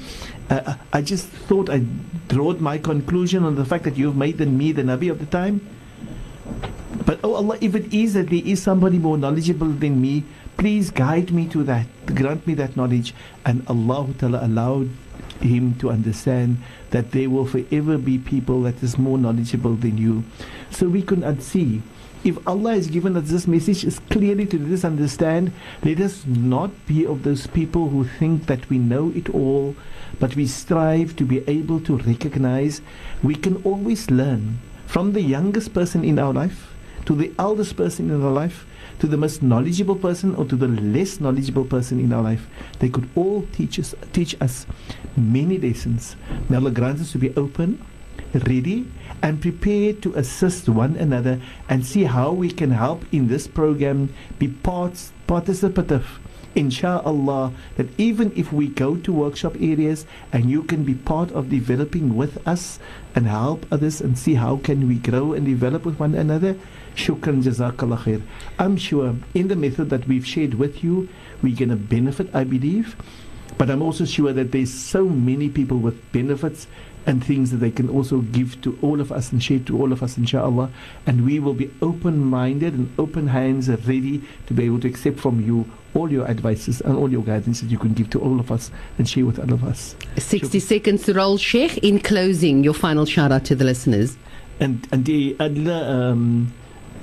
Uh, I just thought I drawed my conclusion on the fact that you've made me the Nabi of the time. But oh Allah, if it is that there is somebody more knowledgeable than me, please guide me to that, grant me that knowledge. And Allah Ta'ala allowed him to understand that there will forever be people that is more knowledgeable than you. So we can see if Allah has given us this message is clearly to let us understand, let us not be of those people who think that we know it all, but we strive to be able to recognize we can always learn from the youngest person in our life to the eldest person in our life to the most knowledgeable person or to the less knowledgeable person in our life. They could all teach us teach us many lessons. May Allah grant us to be open, ready, and prepared to assist one another and see how we can help in this program be parts participative. Inshallah that even if we go to workshop areas and you can be part of developing with us and help others and see how can we grow and develop with one another shukran jazakallah khair. I'm sure in the method that we've shared with you we're going to benefit i believe. But i'm also sure that there's so many people with benefits and things that they can also give to all of us and share to all of us, inshallah. And we will be open minded and open hands, ready to be able to accept from you all your advices and all your guidance that you can give to all of us and share with all of us. 60 seconds to roll, Sheikh. In closing, your final shout out to the listeners. And, and the, Adila, um,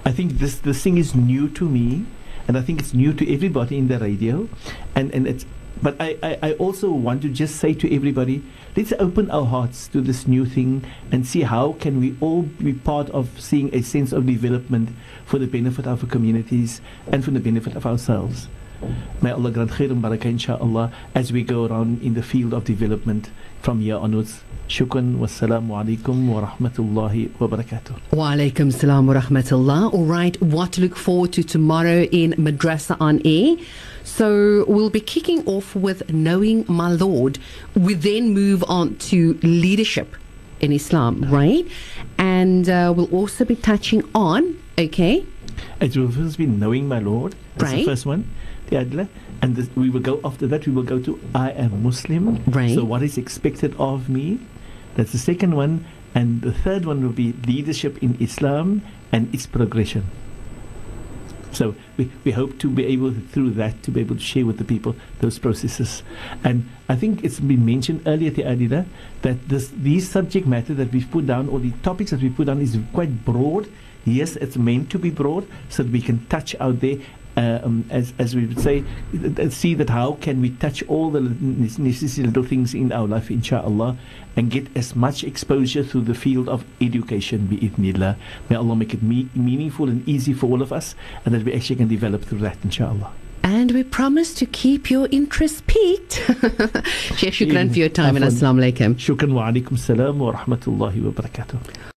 I think this, this thing is new to me. And I think it's new to everybody in the radio. And, and it's, but I, I, I also want to just say to everybody, let's open our hearts to this new thing and see how can we all be part of seeing a sense of development for the benefit of our communities and for the benefit of ourselves. May Allah grant khair and barakah inshallah as we go around in the field of development from here onwards. Shukran wassalamu alaikum wa rahmatullahi wa barakatuh. Wa alaikum salam wa rahmatullah. All right, what to look forward to tomorrow in Madrasa on Air. So we'll be kicking off with Knowing My Lord. We then move on to leadership in Islam, right? And uh, we'll also be touching on, okay? It will first be Knowing My Lord. That's Right. the first one. The Adila. And this, we will go after that, we will go to I am Muslim. Right. So what is expected of me? That's the second one. And the third one will be leadership in Islam and its progression. So we, we hope to be able through that to be able to share with the people those processes. And I think it's been mentioned earlier, the Adila, that this these subject matter that we've put down or the topics that we put down is quite broad. Yes, it's meant to be broad so that we can touch out there. Uh, um, as, as we would say, see that how can we touch all the necessary little things in our life, inshallah, and get as much exposure through the field of education, be it bi'idhnillah. May Allah make it me- meaningful and easy for all of us, and that we actually can develop through that, inshallah. And we promise to keep your interest peaked. Sheikh, shukran for your time and assalamu alaikum. Shukran wa alaikum salam wa rahmatullahi wa barakatuh.